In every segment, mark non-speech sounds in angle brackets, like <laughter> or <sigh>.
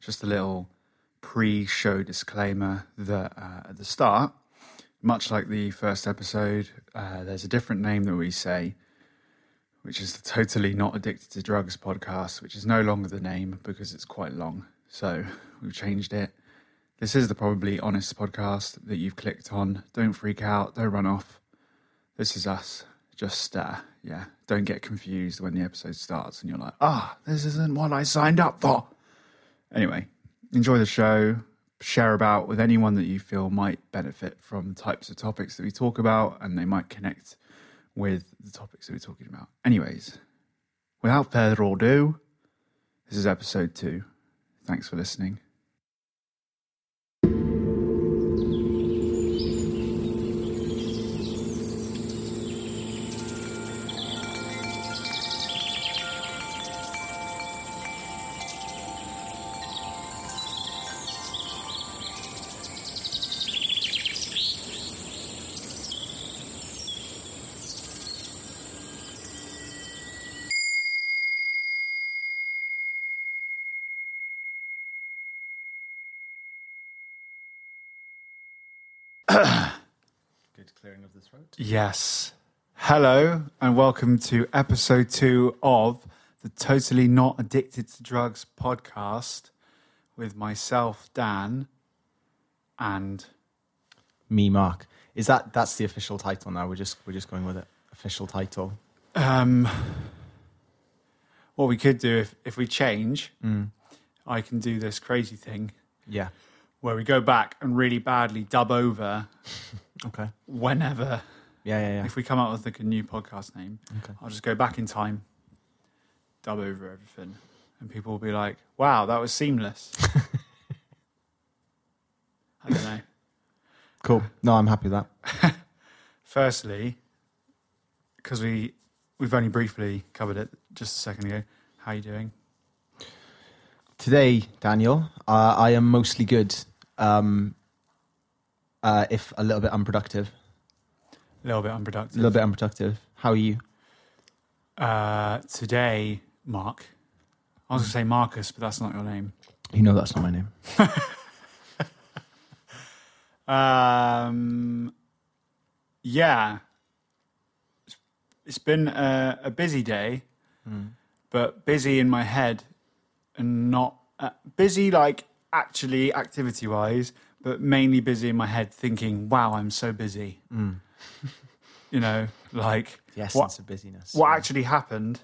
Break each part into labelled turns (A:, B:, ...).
A: Just a little pre show disclaimer that uh, at the start, much like the first episode, uh, there's a different name that we say, which is the Totally Not Addicted to Drugs podcast, which is no longer the name because it's quite long. So we've changed it. This is the Probably Honest podcast that you've clicked on. Don't freak out, don't run off. This is us. Just, uh, yeah, don't get confused when the episode starts and you're like, ah, this isn't what I signed up for. Anyway, enjoy the show. Share about with anyone that you feel might benefit from the types of topics that we talk about and they might connect with the topics that we're talking about. Anyways, without further ado, this is episode two. Thanks for listening. Yes. Hello, and welcome to episode two of the Totally Not Addicted to Drugs podcast with myself, Dan, and
B: me mark is that that's the official title now we're just we're just going with it official title
A: um, what we could do if, if we change,
B: Mm.
A: I can do this crazy thing
B: yeah
A: where we go back and really badly dub over <laughs>
B: okay
A: whenever.
B: Yeah yeah yeah
A: If we come up with like a new podcast name,
B: Okay.
A: I'll just go back in time, dub over everything, and people will be like, "Wow, that was seamless." <laughs> I don't know.
B: cool no i'm happy with that <laughs>
A: Firstly, because we we've only briefly covered it just a second ago. How are you doing?
B: today daniel uh, i am mostly good um uh if a little bit unproductive
A: A little bit unproductive.
B: a little bit unproductive how are you
A: Uh, today, Mark. I was going to say Marcus, but that's not your name.
B: you know that's not my name <laughs>
A: Um, yeah, it's, it's been a, a busy day, but busy in my head, and not uh, busy like actually activity wise, but mainly busy in my head, thinking, "Wow, I'm so busy." <laughs> you know, like
B: the essence
A: what,
B: of busyness
A: what
B: yeah.
A: actually happened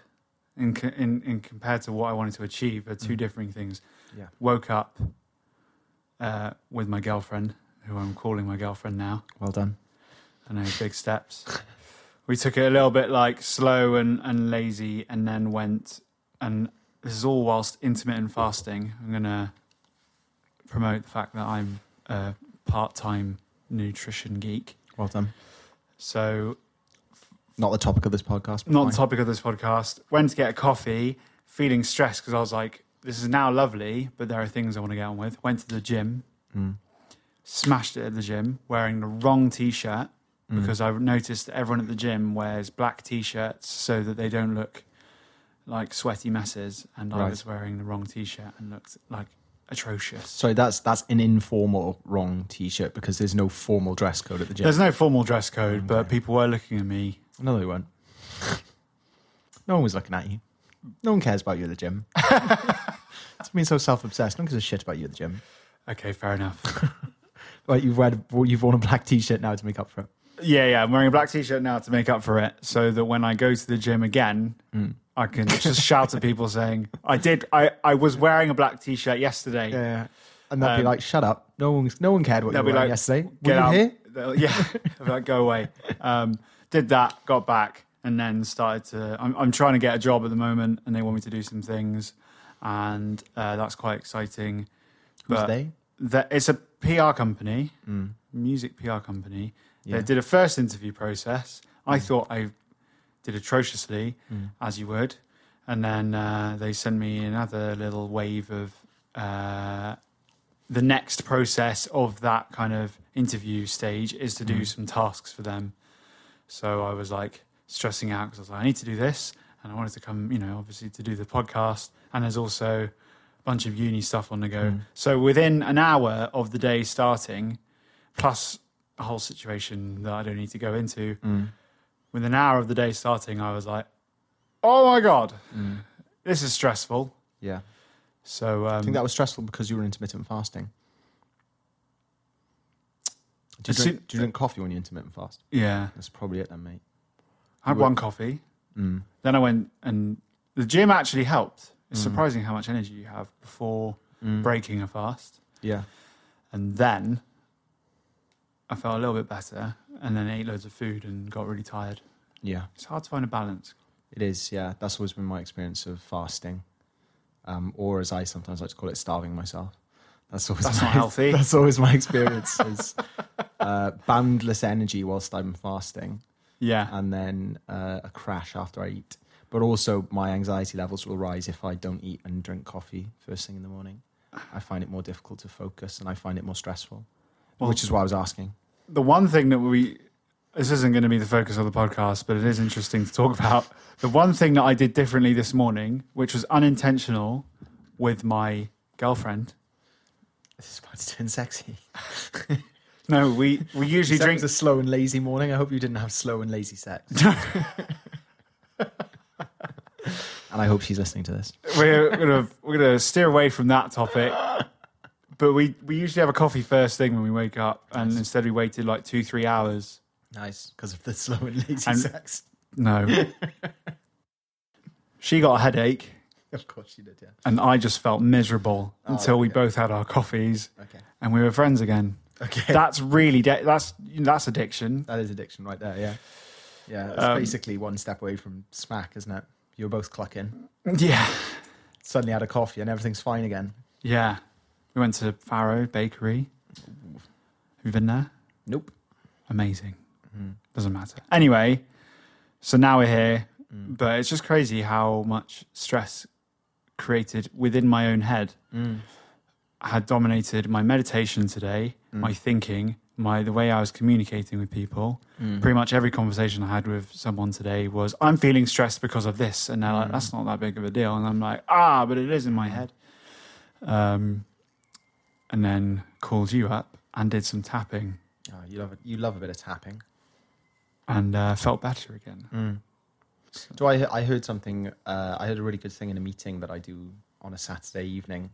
A: in, in in compared to what I wanted to achieve are two differing things.
B: yeah
A: Woke up uh, with my girlfriend, who I'm calling my girlfriend now.
B: well done
A: I know, big steps. <laughs> we took it a little bit like slow and, and lazy, and then went. And this is all whilst intermittent fasting. I'm going to promote the fact that I'm a part time nutrition geek.
B: well done
A: So,
B: Not the topic of this podcast.
A: not the topic of this podcast. Went to get a coffee, feeling stressed because I was like, this is now lovely, but there are things I want to get on with. Went to the gym,
B: Mm.
A: smashed it at the gym, wearing the wrong t shirt
B: Mm.
A: because I noticed everyone at the gym wears black t shirts so that they don't look like sweaty messes. And I was wearing the wrong t shirt and looked like atrocious.
B: Sorry, that's that's an informal wrong T-shirt because there's no formal dress code at the gym.
A: There's no formal dress code, but people were looking at me.
B: no, they weren't. no one was looking at you. No one cares about you at the gym. <laughs> it's been so self-obsessed. No one gives a shit about you at the gym.
A: Okay, fair enough. <laughs>
B: Right, you've read, you've worn a black T-shirt now to make up for it.
A: Yeah, yeah. I'm wearing a black t-shirt now to make up for it, so that when I go to the gym again,
B: Mm.
A: I can just shout at people saying, "I did. I I was wearing a black t-shirt yesterday."
B: Yeah, and they'll be
A: Um,
B: like, "Shut up! No one, no one cared what you were
A: be
B: wearing
A: like,
B: yesterday. Were
A: "Get
B: you
A: out!"
B: here?"
A: They'll- Yeah, <laughs> like, go away. Um, did that, got back, and then started to. I'm, I'm trying to get a job at the moment, and they want me to do some things, and uh, that's quite exciting.
B: Who's
A: But
B: they?
A: that it's a PR company,
B: Mm.
A: music PR company.
B: Yeah.
A: They did a first interview process. I thought I did atrociously,
B: Mm.
A: as you would, and then uh, they sent me another little wave of uh, the next process of that kind of interview stage is to do
B: Mm.
A: some tasks for them. So I was like stressing out because I was like, I need to do this, and I wanted to come, you know, obviously to do the podcast, and there's also a bunch of uni stuff on the go.
B: Mm.
A: So within an hour of the day starting, plus a whole situation that I don't need to go into,
B: Mm.
A: With an hour of the day starting, I was like, oh my god,
B: Mm.
A: this is stressful.
B: Yeah,
A: So um,
B: I think that was stressful because you were intermittent fasting. Do you, drink, do you drink coffee when you intermittent fast?
A: yeah,
B: That's probably it then, mate.
A: I had one coffee.
B: Mm.
A: Then I went and the gym actually helped. It's
B: Mm.
A: surprising how much energy you have before
B: Mm.
A: breaking a fast.
B: Yeah.
A: And then I felt a little bit better and then ate loads of food and got really tired.
B: Yeah,
A: It's hard to find a balance.
B: it is. Yeah, that's always been my experience of fasting, um, or as I sometimes like to call it, starving myself. That's always
A: That's
B: my,
A: not healthy. <laughs>
B: That's always my experience is <laughs> uh, boundless energy whilst I'm fasting,
A: Yeah.
B: and then uh, a crash after I eat. But also, my anxiety levels will rise if I don't eat and drink coffee first thing in the morning. I find it more difficult to focus, and I find it more stressful.
A: Well-
B: which is why I was asking.
A: The one thing that we this isn't going to be the focus of the podcast, but it is interesting to talk about. The one thing that I did differently this morning, which was unintentional with my girlfriend.
B: This is about to turn sexy. <laughs>
A: No, we we usually drink
B: a slow and lazy morning. I hope you didn't have slow and lazy sex. <laughs> and I hope she's listening to this.
A: we're gonna we're gonna steer away from that topic. <laughs> But we, we usually have a coffee first thing when we wake up, and instead we waited like two three hours.
B: Nice, because of the slow and lazy
A: And-
B: sex.
A: No, <laughs> she got a headache,
B: Of course she did, yeah.
A: and I just felt miserable
B: Oh,
A: until we
B: okay.
A: both had our coffees,
B: Okay.
A: and we were friends again.
B: Okay.
A: That's really de- that's that's addiction.
B: that is addiction right there, yeah. Yeah, it's
A: Um,
B: basically one step away from smack, isn't it? You're both clucking.
A: Yeah,
B: Suddenly had a coffee and everything's fine again.
A: yeah. We went to Farrow Bakery. Have you been there?
B: Nope.
A: Amazing. Hmm. Doesn't matter. Anyway, so now we're here, hmm. but it's just crazy how much stress created within my own head hmm. had dominated my meditation today, my thinking, my the way I was communicating with people. Pretty much every conversation I had with someone today was, "I'm feeling stressed because of this," and they're like, "That's not that big of a deal," and I'm like, "Ah, but it is in my head." Um, and then called you up and did some tapping
B: Oh, you love it. You love a bit of tapping.
A: and uh, felt better again.
B: So I, I heard something. Uh, I heard a really good thing in a meeting that I do on a Saturday evening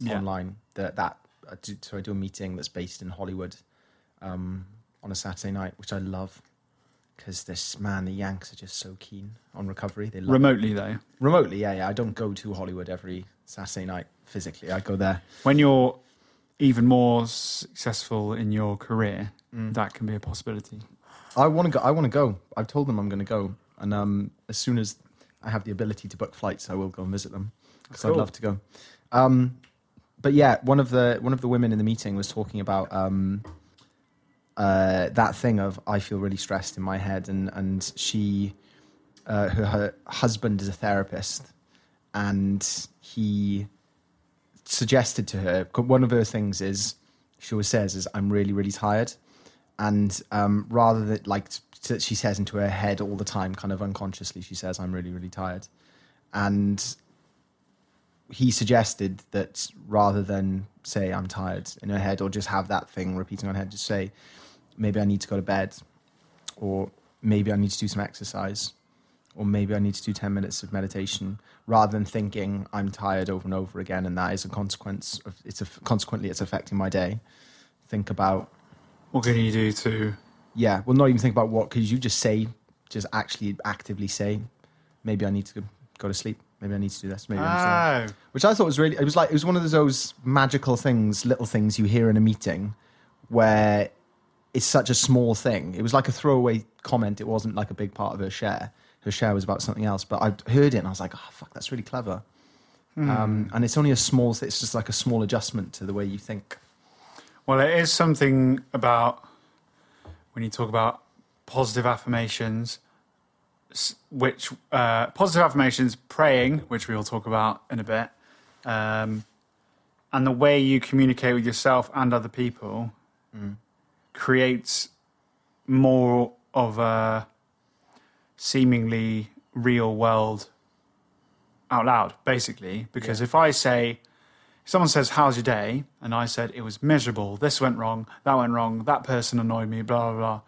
A: Yeah.
B: online. That that I do, so I do a meeting that's based in Hollywood um, on a Saturday night, which I love because this man, the Yanks, are just so keen on recovery. They love it.
A: Remotely though,
B: remotely. Yeah, yeah. I don't go to Hollywood every Saturday night physically. I go there.
A: when you're even more successful in your career, that can be a possibility.
B: I want to go. I want to go. I've told them I'm going to go, and um, as soon as I have the ability to book flights, I will go and visit them because I'd love to go. Um, but yeah, one of the one of the women in the meeting was talking about um, uh, that thing of I feel really stressed in my head, and and she, uh, her, her husband is a therapist, and he suggested to her one of her things is she always says is I'm really really tired, and um, rather than like she says into her head all the time, kind of unconsciously, she says I'm really really tired, and he suggested that rather than say I'm tired in her head or just have that thing repeating on her head, just say maybe I need to go to bed, or maybe I need to do some exercise, or maybe I need to do 10 minutes of meditation, rather than thinking I'm tired over and over again and that is a consequence of it's a, consequently it's affecting my day. Think about
A: What can you do to?
B: yeah, well, not even think about what because you just say, just actually actively say, maybe I need to go to sleep. Maybe I need to do this. Maybe I need to do that."
A: Oh,
B: which I thought was really. It was like it was one of those magical things, little things you hear in a meeting, where it's such a small thing. It was like a throwaway comment. It wasn't like a big part of her share. Her share was about something else. But I heard it and I was like, oh fuck, that's really clever. Um, and it's only a small. It's just like a small adjustment to the way you think.
A: well, it is something about when you talk about positive affirmations, which uh, positive affirmations, praying, which we will talk about in a bit, um, and the way you communicate with yourself and other people creates more of a seemingly real world out loud, basically. Because if I say, if someone says, How's your day? And I said, It was miserable. This went wrong. That went wrong. That person annoyed me, blah, blah, blah.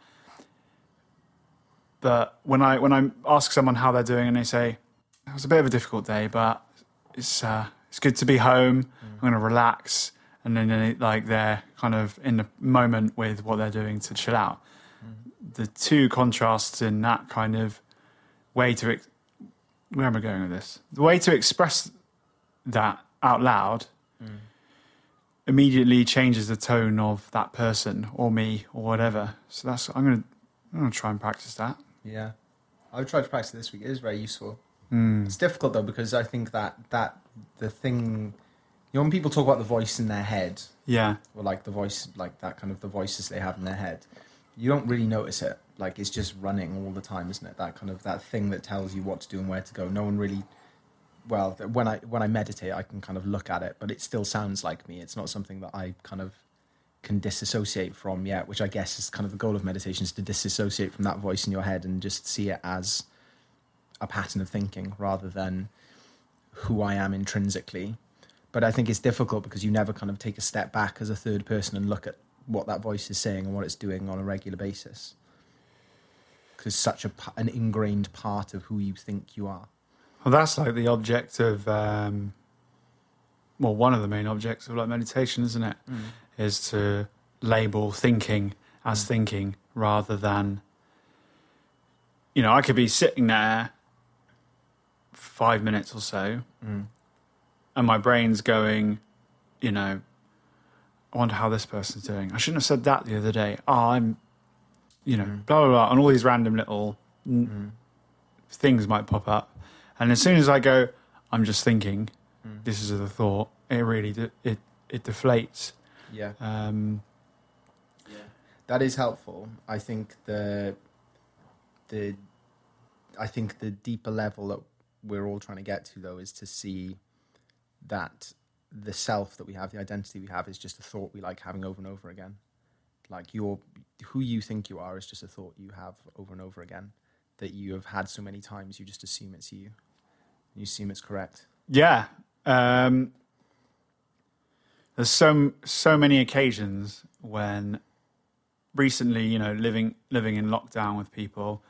A: But when I, when I ask someone how they're doing and they say, It was a bit of a difficult day, but it's, uh, it's good to be home. I'm going to relax. And then like they're kind of in the moment with what they're doing to chill out. The two contrasts in that kind of way to ex- where am I going with this? The way to express that out loud mm. immediately changes the tone of that person or me or whatever. So that's I'm gonna I'm gonna try and practice that.
B: Yeah, I've tried to practice it this week. It is very useful. Mm. It's difficult though because I think that that the thing, you know, when people talk about the voice in their head,
A: Yeah,
B: or like the voice, like that kind of the voices they have in their head, you don't really notice it. Like it's just running all the time, isn't it? That kind of that thing that tells you what to do and where to go. No one really. Well, when I when I meditate, I can kind of look at it, but it still sounds like me. It's not something that I kind of can disassociate from yet, which I guess is kind of the goal of meditation is to disassociate from that voice in your head and just see it as a pattern of thinking rather than who I am intrinsically. But I think it's difficult because you never kind of take a step back as a third person and look at what that voice is saying and what it's doing on a regular basis. Because such a an ingrained part of who you think you are.
A: well, that's like the object of um, well, one of the main objects of like meditation, isn't it? Mm. Is to label thinking as mm. thinking rather than you know I could be sitting there five minutes or so mm. and my brain's going, you know, I wonder how this person's doing. I shouldn't have said that the other day. Oh, I'm, you know, mm. blah, blah, blah. And all these random little n- mm. things might pop up. And as soon as I go, I'm just thinking, mm. this is the thought, it really, de- it, it deflates.
B: Yeah.
A: Um,
B: that is helpful. I think the the I think the deeper level that we're all trying to get to though is to see that the self that we have, the identity we have, is just a thought we like having over and over again. Like your who you think you are is just a thought you have over and over again that you have had so many times. You just assume it's you. You assume it's correct.
A: Yeah. Um, there's so so many occasions when recently, you know, living living in lockdown with people,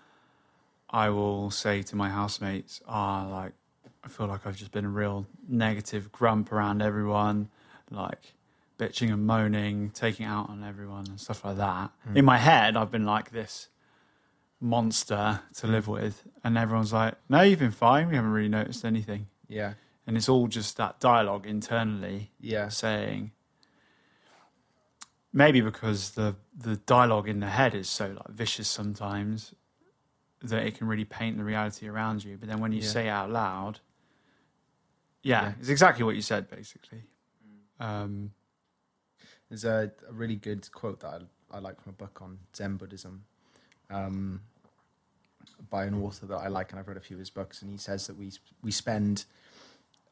A: I will say to my housemates, "Ah, like I feel like I've just been a real negative grump around everyone, like bitching and moaning, taking out on everyone and stuff like that." Hmm. In my head, I've been like this monster to live hmm. with, and everyone's like, "No, you've been fine. We haven't really noticed anything."
B: Yeah.
A: and it's all just that dialogue internally
B: Yeah.
A: saying maybe because the the dialogue in the head is so like vicious sometimes that it can really paint the reality around you but then when you
B: Yeah.
A: say it out loud yeah,
B: Yeah.
A: it's exactly what you said basically um
B: There's a, a really good quote that I, I like from a book on Zen Buddhism um, by an author that I like, and I've read a few of his books. And he says that we we spend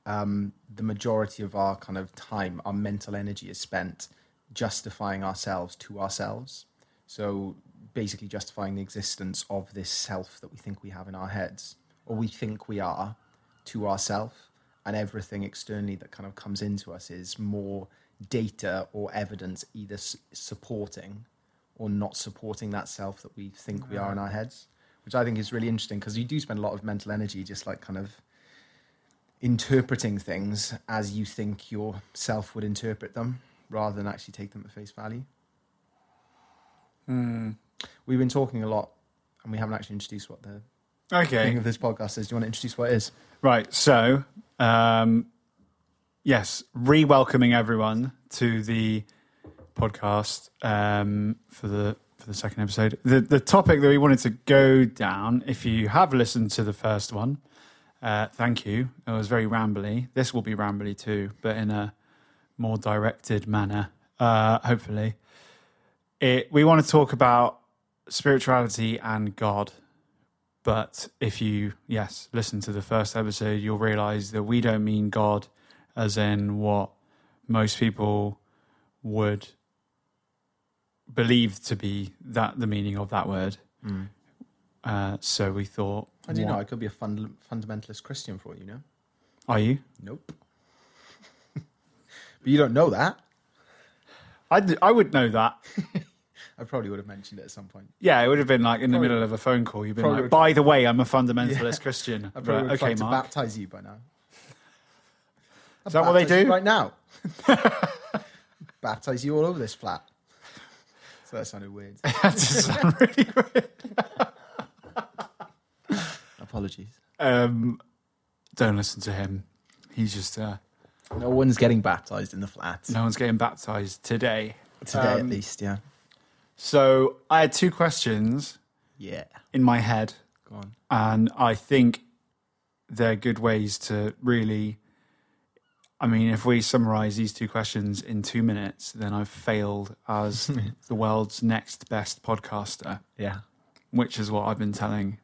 B: um, the majority of our kind of time, our mental energy is spent justifying ourselves to ourselves. So basically, justifying the existence of this self that we think we have in our heads, or we think we are, to ourselves. And everything externally that kind of comes into us is more data or evidence either s- supporting or not supporting that self that we think we are in our heads, which I think is really interesting because you do spend a lot of mental energy just like kind of interpreting things as you think your self would interpret them rather than actually take them at face value. Hmm. We've been talking a lot and we haven't actually introduced what the
A: Okay.
B: thing of this podcast is. Do you want to introduce what it is?
A: Right. So, um, yes, re welcoming everyone to the podcast um, for the for the second episode. The the topic that we wanted to go down, if you have listened to the first one, uh, thank you. It was very rambly. This will be rambly too, but in a more directed manner, uh, hopefully. It, we want to talk about spirituality and God. But if you, yes, listen to the first episode, you'll realize that we don't mean God as in what most people would believe to be that the meaning of that word. Uh, so we thought,
B: I do know. I could be a fund- fundamentalist Christian for you know.
A: Are you?
B: Nope. <laughs> but you don't know that.
A: I, d- I would know that. <laughs>
B: I probably would have mentioned it at some point.
A: Yeah, it would have been like in the middle of a phone call. You've been like,
B: would-
A: by the way, I'm a fundamentalist Christian. <laughs>
B: I probably
A: Right,
B: would
A: okay,
B: to
A: Mark.
B: baptize you by now. <laughs>
A: Is that what they do?
B: right now? <laughs> baptize you all over this flat. So that sounded weird.
A: That sounded really weird.
B: Apologies.
A: Um, don't listen to him. He's just uh,
B: No one's getting baptized in the flat
A: no one's getting baptized today.
B: today, at
A: Um,
B: least. Yeah.
A: So I had two questions
B: Yeah.
A: in my head,
B: Go on.
A: and I think they're good ways to really. I mean, if we summarize these two questions in two minutes, then I've failed as <laughs> the world's next best podcaster,
B: Yeah.
A: which is what I've been telling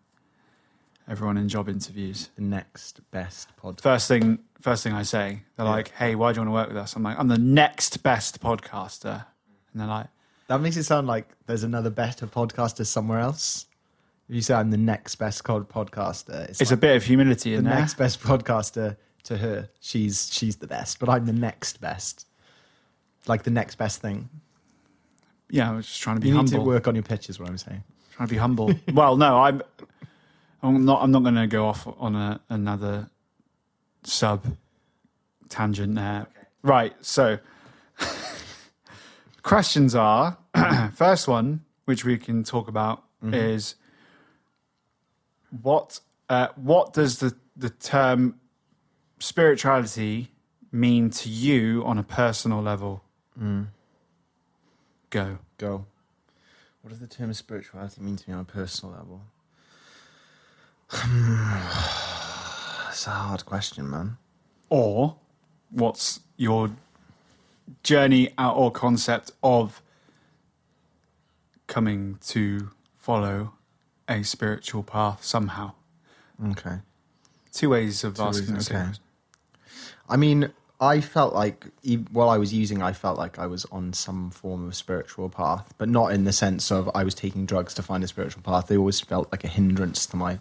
A: everyone in job interviews.
B: The next best podcast.
A: First thing, first thing I say, they're like, "Hey, why do you want to work with us?" I'm like, "I'm the next best podcaster," and they're like,
B: That makes it sound like there's another better podcaster somewhere else. If you say I'm the next best cod- podcaster, it's,
A: "It's a bit of humility
B: the
A: in there."
B: next best podcaster to her. She's she's the best, but I'm the next best. Like the next best thing.
A: Yeah, I was just trying to be
B: You need
A: humble.
B: to work on your pitch, is what I'm saying.
A: Trying to be humble. <laughs> well, no, I'm. I'm not. I'm not going to go off on a, another sub tangent there. Right. So, questions are <clears throat> first one, which we can talk about, is what uh, what does the the term spirituality mean to you on a personal level? Go.
B: Go. What does the term spirituality mean to me on a personal level? <sighs> It's a hard question, man.
A: or what's your journey out or concept of coming to follow a spiritual path somehow
B: Okay.
A: two ways of
B: Two
A: asking
B: ways, okay. I mean, I felt like while I was using, I felt like I was on some form of spiritual path, but not in the sense of I was taking drugs to find a spiritual path. They always felt like a hindrance to my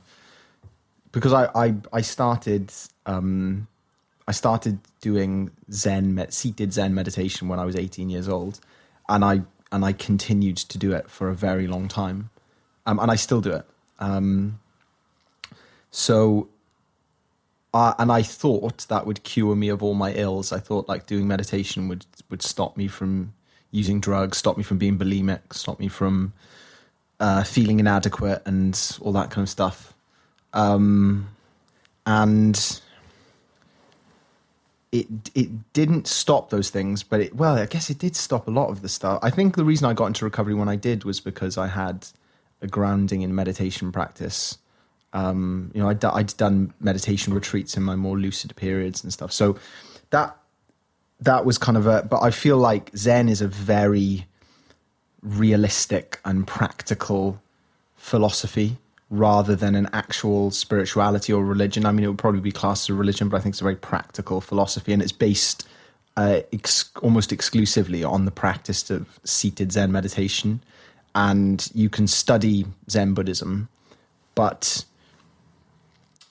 B: because I I, I started um, I started doing Zen med- seated Zen meditation when I was 18 years old, and I and I continued to do it for a very long time, um, and I still do it. Um, so uh, and I thought that would cure me of all my ills. I thought like doing meditation would would stop me from using drugs, stop me from being bulimic, stop me from uh, feeling inadequate and all that kind of stuff. Um, and it it didn't stop those things, but it well, I guess it did stop a lot of the stuff. I think the reason I got into recovery when I did was because I had a grounding in meditation practice. Um, you know, I'd, I'd done meditation retreats in my more lucid periods and stuff. So that that was kind of a. But I feel like Zen is a very realistic and practical philosophy rather than an actual spirituality or religion. I mean, it would probably be classed as a religion, but I think it's a very practical philosophy, and it's based uh, ex- almost exclusively on the practice of seated Zen meditation. And you can study Zen Buddhism, but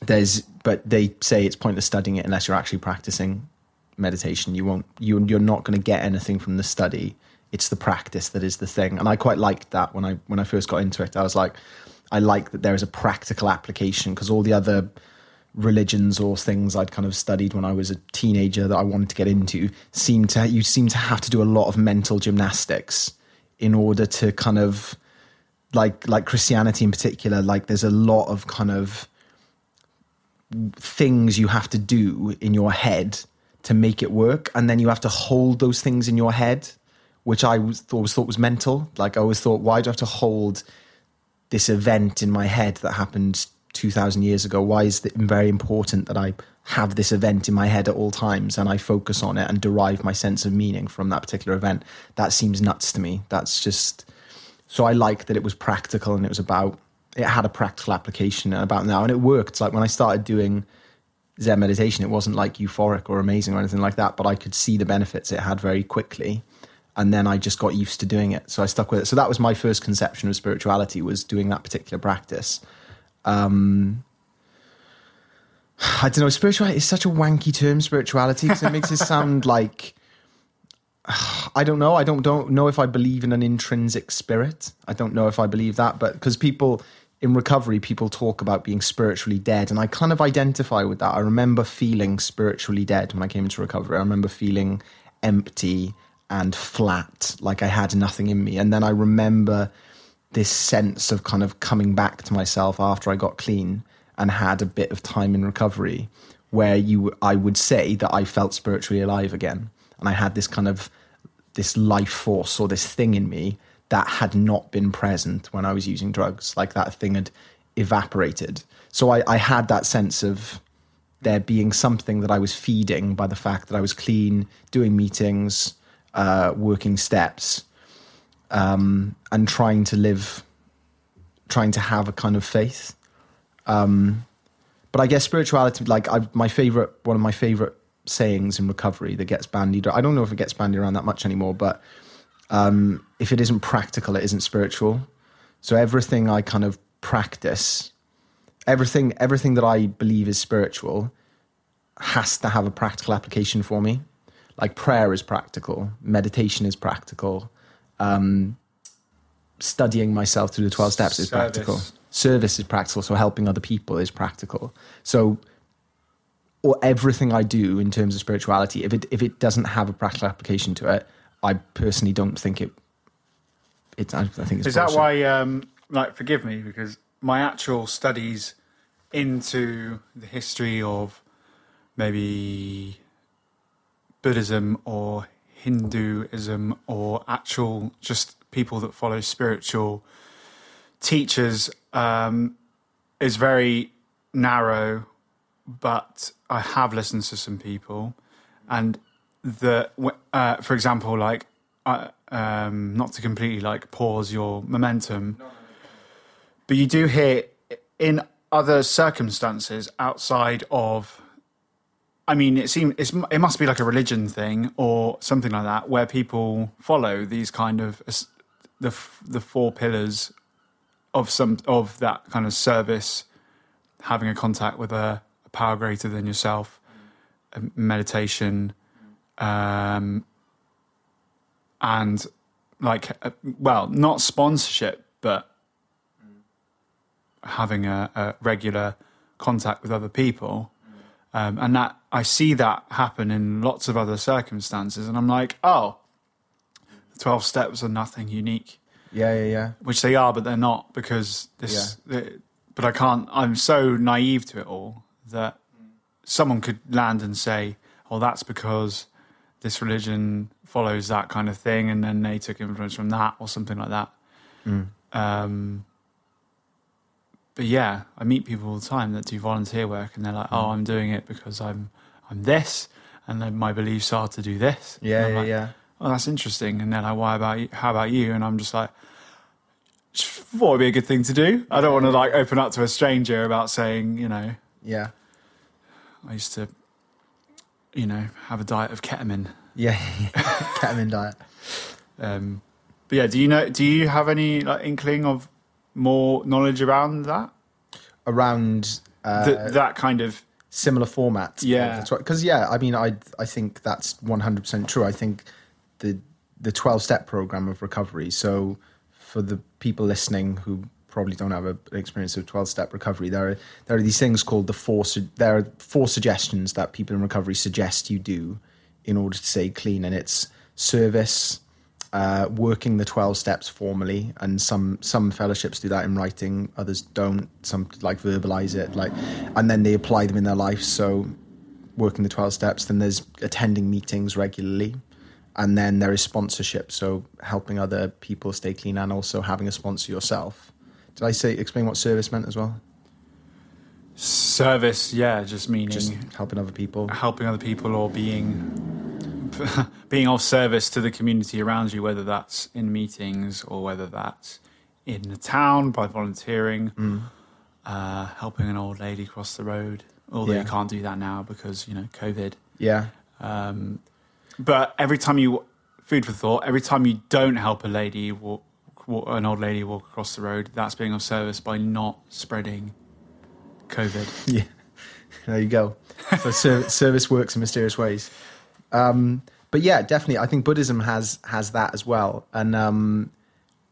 B: there's but they say it's pointless studying it unless you're actually practicing meditation. You won't you you're not going to get anything from the study. It's the practice that is the thing, and I quite liked that when I when I first got into it. I was like, I like that there is a practical application because all the other religions or things I'd kind of studied when I was a teenager that I wanted to get into seem to you seem to have to do a lot of mental gymnastics in order to kind of like like Christianity in particular like there's a lot of kind of things you have to do in your head to make it work and then you have to hold those things in your head which I was, always thought was mental. Like I always thought why do I have to hold this event in my head that happened 2000 years ago? Why is it very important that i have this event in my head at all times and i focus on it and derive my sense of meaning from that particular event? That seems nuts to me. That's just so i like that it was practical and it was about it had a practical application about now and it worked. Like when i started doing zen meditation it wasn't like euphoric or amazing or anything like that but i could see the benefits it had very quickly and then i just got used to doing it so i stuck with it so that was my first conception of spirituality was doing that particular practice um, I don't know. Spirituality is such a wanky term, spirituality, because it makes it sound <laughs> like I don't know. I don't don't know if I believe in an intrinsic spirit. I don't know if I believe that, but because people in recovery, people talk about being spiritually dead, and I kind of identify with that. I remember feeling spiritually dead when I came into recovery. I remember feeling empty and flat, like I had nothing in me, and then I remember this sense of kind of coming back to myself after I got clean and had a bit of time in recovery where you I would say that I felt spiritually alive again. And I had this kind of this life force or this thing in me that had not been present when I was using drugs. Like that thing had evaporated. So I, I had that sense of there being something that I was feeding by the fact that I was clean doing meetings uh, working steps um, and trying to live, trying to have a kind of faith. Um, but I guess spirituality, like I, my favorite, one of my favorite sayings in recovery that gets bandied. I don't know if it gets bandied around that much anymore, but um, if it isn't practical, it isn't spiritual. So everything I kind of practice, everything, everything that I believe is spiritual, has to have a practical application for me. Like prayer is practical, meditation is practical, um, studying myself through the 12 steps is
A: Service.
B: practical. Service is practical. So helping other people is practical. So, or everything I do in terms of spirituality, if it, if it doesn't have a practical application to it, I personally don't think it, it's, I, I think it's
A: Is that why, um, like, forgive me, because my actual studies into the history of maybe Buddhism or Hinduism or actual just people that follow spiritual teachers um, is very narrow, but I have listened to some people, and the uh, for example, like uh, um, not to completely like pause your momentum, but you do hear in other circumstances outside of I mean, it seems it must be like a religion thing or something like that, where people follow these kind of the the four pillars of some of that kind of service, having a contact with a, a power greater than yourself, meditation, um, and like uh, well, not sponsorship, but having a, a regular contact with other people. Um, and that I see that happen in lots of other circumstances, and I'm like, oh, the twelve steps are nothing unique.
B: Yeah, yeah, yeah.
A: Which they are, but they're not because this. The, but I can't. I'm so naive to it all that someone could land and say, "Oh, that's because this religion follows that kind of thing," and then they took influence from that or something like that.
B: Mm.
A: Um, but yeah, I meet people all the time that do volunteer work, and they're like, "Oh, I'm doing it because I'm I'm this, and then my beliefs are to do this."
B: Yeah, yeah,
A: like,
B: yeah.
A: oh, that's interesting. And they're like, why about you? How about you? And I'm just like, thought it'd be a good thing to do. I don't want to like open up to a stranger about saying, you know,
B: Yeah.
A: I used to, you know, have a diet of ketamine.
B: Yeah. <laughs> Ketamine diet.
A: Um, but yeah, do you know? Do you have any like inkling of more knowledge around that?
B: Around uh,
A: Th- that kind of
B: similar format.
A: Yeah.
B: that's right. Because yeah, I mean, I I think that's one hundred percent true. I think the the twelve step program of recovery. So for the people listening who probably don't have a, an experience of twelve step recovery, there are there are these things called the four. su- There are four suggestions that people in recovery suggest you do in order to stay clean, and it's service. Uh, working the 12 steps formally and some some fellowships do that in writing others don't. Some like verbalize it like and then they apply them in their life. So working the 12 steps then there's attending meetings regularly and then there is sponsorship. So helping other people stay clean and also having a sponsor yourself. Did i say explain what service meant as well
A: service. Yeah, just meaning
B: just helping other people
A: helping other people or being <laughs> being of service to the community around you, whether that's in meetings or whether that's in the town by volunteering,
B: Mm.
A: uh, helping an old lady cross the road. Although
B: Yeah.
A: you can't do that now because you know COVID.
B: yeah
A: Um, but every time you, food for thought, every time you don't help a lady walk, walk, an old lady walk across the road, that's being of service by not spreading COVID. <laughs>
B: Yeah, there you go. So ser- <laughs> service works in mysterious ways. Um, but yeah, definitely, I think Buddhism has has that as well, and um,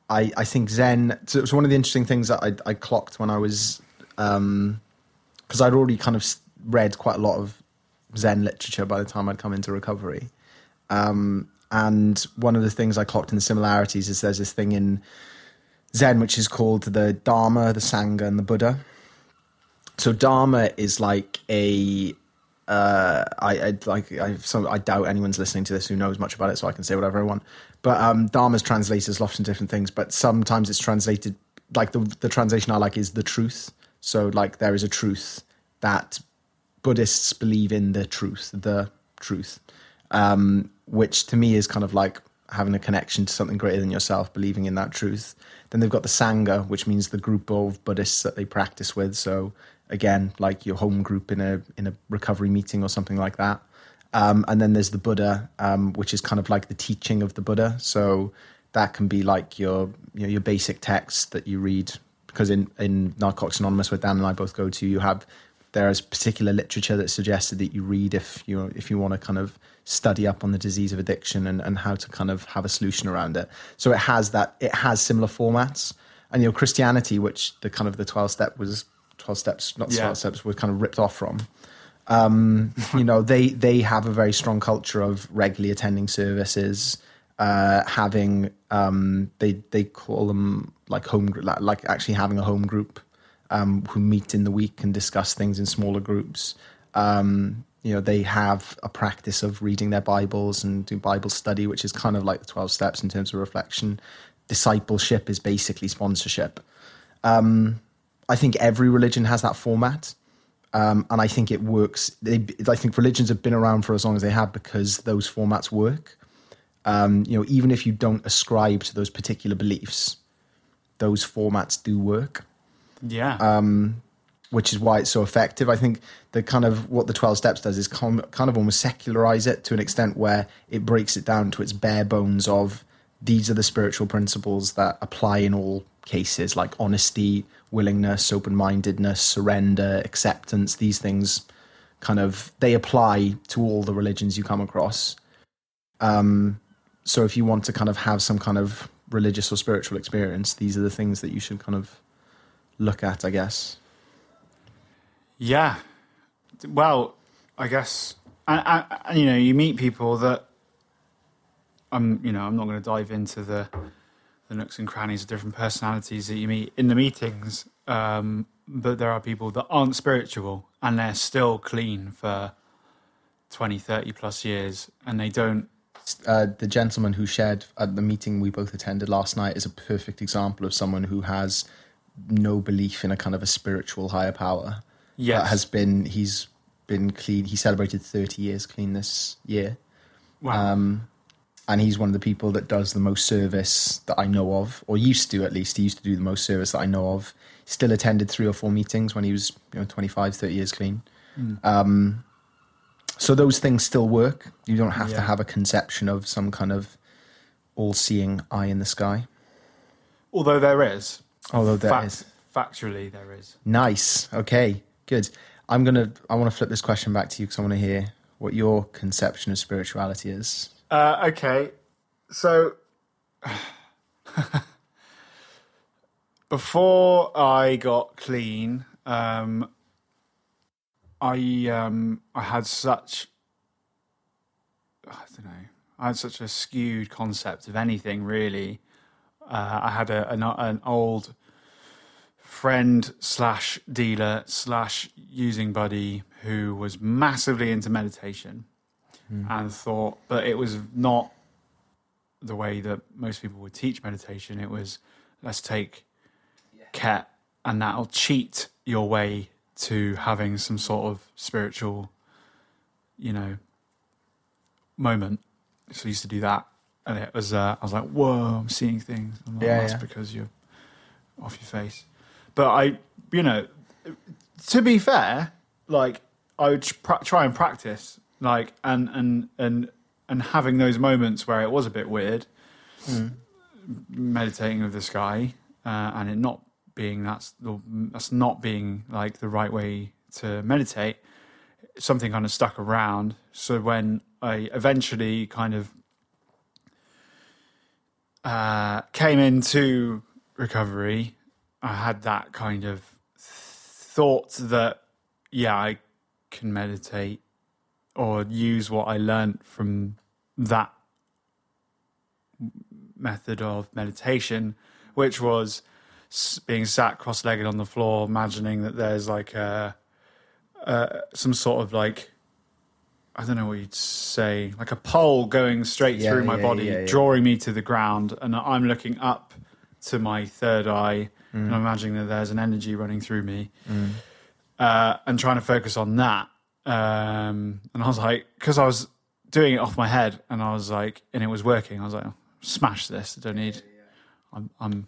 B: I I think Zen. So it was one of the interesting things that I, I clocked when I was because I'd already kind of read quite a lot of Zen literature by the time I'd come into recovery. Um, and one of the things I clocked in the similarities is there's this thing in Zen which is called the Dharma, the Sangha, and the Buddha. So Dharma is like a uh, I, I like I I doubt anyone's listening to this who knows much about it, so I can say whatever I want. But um, Dharma is translated as lots of different things, but sometimes it's translated like the the translation I like is the truth. So like there is a truth that Buddhists believe in the truth, the truth, um, which to me is kind of like having a connection to something greater than yourself, believing in that truth. Then they've got the Sangha, which means the group of Buddhists that they practice with. So again, like your home group in a in a recovery meeting or something like that. Um, and then there's the Buddha, um, which is kind of like the teaching of the Buddha. So that can be like your you know, your basic text that you read. Because in in Narcotics Anonymous, where Dan and I both go to, you have there is particular literature that's suggested that you read if you if you want to kind of study up on the disease of addiction and, and how to kind of have a solution around it. So it has that it has similar formats. And you know, Christianity, which the kind of the twelve step was twelve steps, not
A: Yeah.
B: steps, was kind of ripped off from. Um, <laughs> you know, they they have a very strong culture of regularly attending services, uh, having um, they they call them like home group, like, like actually having a home group um, who meet in the week and discuss things in smaller groups. Um, you know, they have a practice of reading their Bibles and do Bible study, which is kind of like the 12 steps in terms of reflection. Discipleship is basically sponsorship. Um, I think every religion has that format. Um, and I think it works. They, I think religions have been around for as long as they have because those formats work. Um, you know, even if you don't ascribe to those particular beliefs, those formats do work
A: Yeah.
B: Um, which is why it's so effective. I think the kind of what the 12 steps does is com- kind of almost secularize it to an extent where it breaks it down to its bare bones of these are the spiritual principles that apply in all cases like honesty, willingness, open-mindedness, surrender, acceptance, these things kind of they apply to all the religions you come across. Um, so if you want to kind of have some kind of religious or spiritual experience, these are the things that you should kind of look at, I guess.
A: Yeah. Well, I guess, and, you know, you meet people that I'm, you know, I'm not going to dive into the the nooks and crannies of different personalities that you meet in the meetings, um, but there are people that aren't spiritual and they're still clean for 20, 30 plus years, and they don't.
B: Uh, the gentleman who shared at the meeting we both attended last night is a perfect example of someone who has no belief in a kind of a spiritual higher power.
A: Yes.
B: That has been he's been clean. He celebrated thirty years clean this year.
A: Wow.
B: Um, and he's one of the people that does the most service that I know of, or used to at least. He used to do the most service that I know of. Still attended three or four meetings when he was, you know, 25, 30 years clean. Um, so those things still work. You don't have to have a conception of some kind of all-seeing eye in the sky.
A: Although there is.
B: Although there
A: Fact-
B: is.
A: Factually, there is.
B: Nice. Okay. Good. I'm gonna. I want to flip this question back to you because I want to hear what your conception of spirituality is.
A: Uh, okay, so <sighs> before I got clean, um, I um, I had such I don't know. I had such a skewed concept of anything really. Uh, I had a, an, an old friend slash dealer slash using buddy who was massively into meditation and thought, but it was not the way that most people would teach meditation. It was let's take ket and that'll cheat your way to having some sort of spiritual, you know, moment. So I used to do that, and it was uh, I was like, whoa, I'm seeing things. I'm like,
B: Yeah,
A: that's
B: yeah.
A: because you're off your face. But I, you know, to be fair, like I would pr- try and practice, like and and and and having those moments where it was a bit weird, meditating with the sky, uh, and it not being that's the that's not being like the right way to meditate. Something kind of stuck around. So when I eventually kind of uh, came into recovery, I had that kind of thought that yeah, I can meditate or use what I learned from that method of meditation, which was being sat cross-legged on the floor, imagining that there's like a, uh, some sort of like I don't know what you'd say, like a pole going straight
B: Yeah,
A: through my
B: yeah,
A: body,
B: yeah,
A: drawing me to the ground, and I'm looking up to my third eye,
B: Mm.
A: and I'm imagining that there's an energy running through me, uh, and trying to focus on that. Um, and I was like, because I was doing it off my head, and I was like, and it was working. I was like, smash this. I don't need. I'm I'm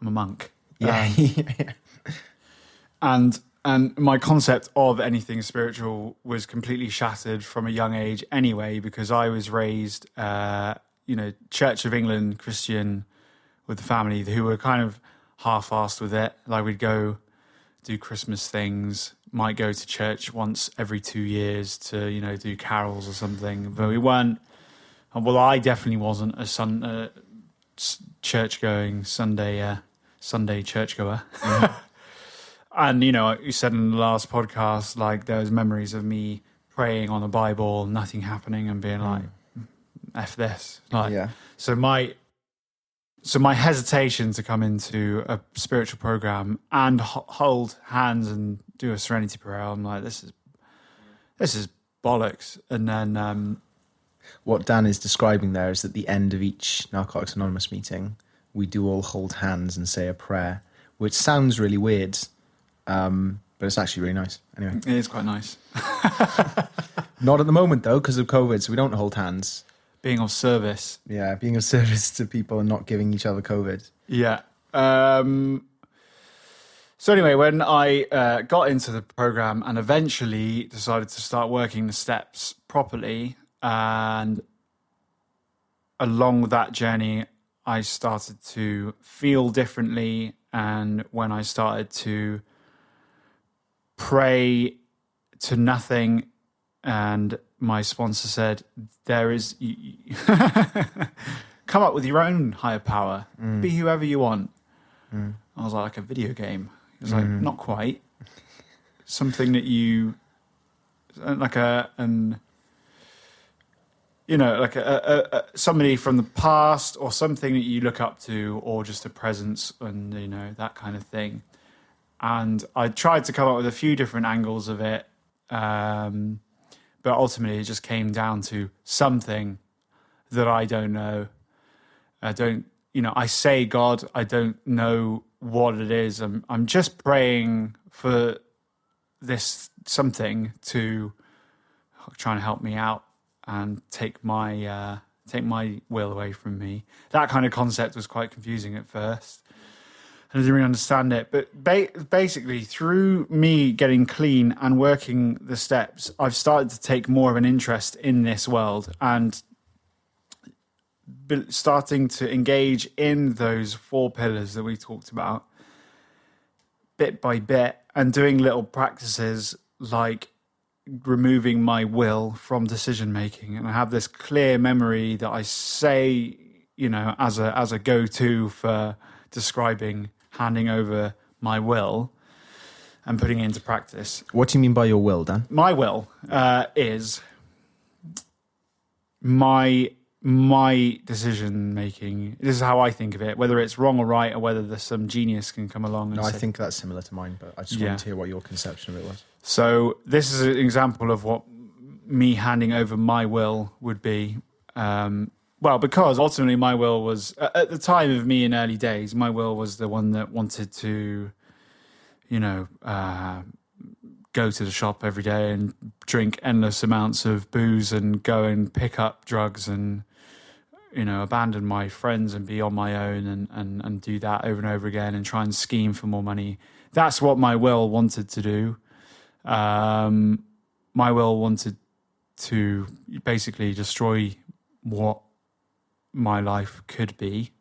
A: I'm a monk.
B: Yeah. <laughs>
A: and and my concept of anything spiritual was completely shattered from a young age anyway because I was raised uh you know Church of England Christian with the family who were kind of half-assed with it like we'd go do Christmas things might go to church once every 2 years to you know do carols or something but we weren't well I definitely wasn't a sun uh, church going Sunday uh, Sunday churchgoer. <laughs> And you know you said in the last podcast like there was memories of me praying on the bible nothing happening and being like f this. Like
B: Yeah.
A: so my so my hesitation to come into a spiritual program and ho- hold hands and do a serenity prayer i'm like this is this is bollocks and then um
B: what Dan is describing there is at the end of each Narcotics Anonymous meeting, we do all hold hands and say a prayer, which sounds really weird, um, but it's actually really nice. Anyway,
A: it is quite nice <laughs>
B: not at the moment though, because of COVID, so we don't hold hands.
A: being of service
B: Yeah, being of service to people and not giving each other COVID.
A: Yeah. Um, so anyway, when I uh, got into the program and eventually decided to start working the steps properly, and along that journey, I started to feel differently. And when I started to pray to nothing, and my sponsor said, "There is." <laughs> Come up with your own higher power. Be whoever you want. I was like, like a video game. It was like, not quite. Something that you, like a, an, you know, like a, a, a, somebody from the past or something that you look up to or just a presence and, you know, that kind of thing. And I tried to come up with a few different angles of it. Um, but ultimately it just came down to something that I don't know. I don't, you know, I say God, I don't know what it is. I'm, I'm just praying for this something to try and help me out and take my, uh, take my will away from me. That kind of concept was quite confusing at first. I didn't really understand it. But ba- basically, through me getting clean and working the steps, I've started to take more of an interest in this world and starting to engage in those four pillars that we talked about bit by bit and doing little practices like removing my will from decision making and i have this clear memory that i say you know as a as a go-to for describing handing over my will and putting it into practice
B: What do you mean by your will, Dan?
A: my will uh, is my my decision making. This is how I think of it. Whether it's wrong or right, or whether there's some genius can come along. And
B: No, I
A: say-
B: think that's similar to mine, but I just
A: Yeah.
B: wanted to hear what your conception of it was.
A: So this is an example of what me handing over my will would be. Um, well, because ultimately my will was at at the time of me in early days, my will was the one that wanted to, you know, uh, go to the shop every day and drink endless amounts of booze and go and pick up drugs and you know abandon my friends and be on my own and and and do that over and over again and try and scheme for more money. That's what my will wanted to do um, my will wanted to basically destroy what my life could be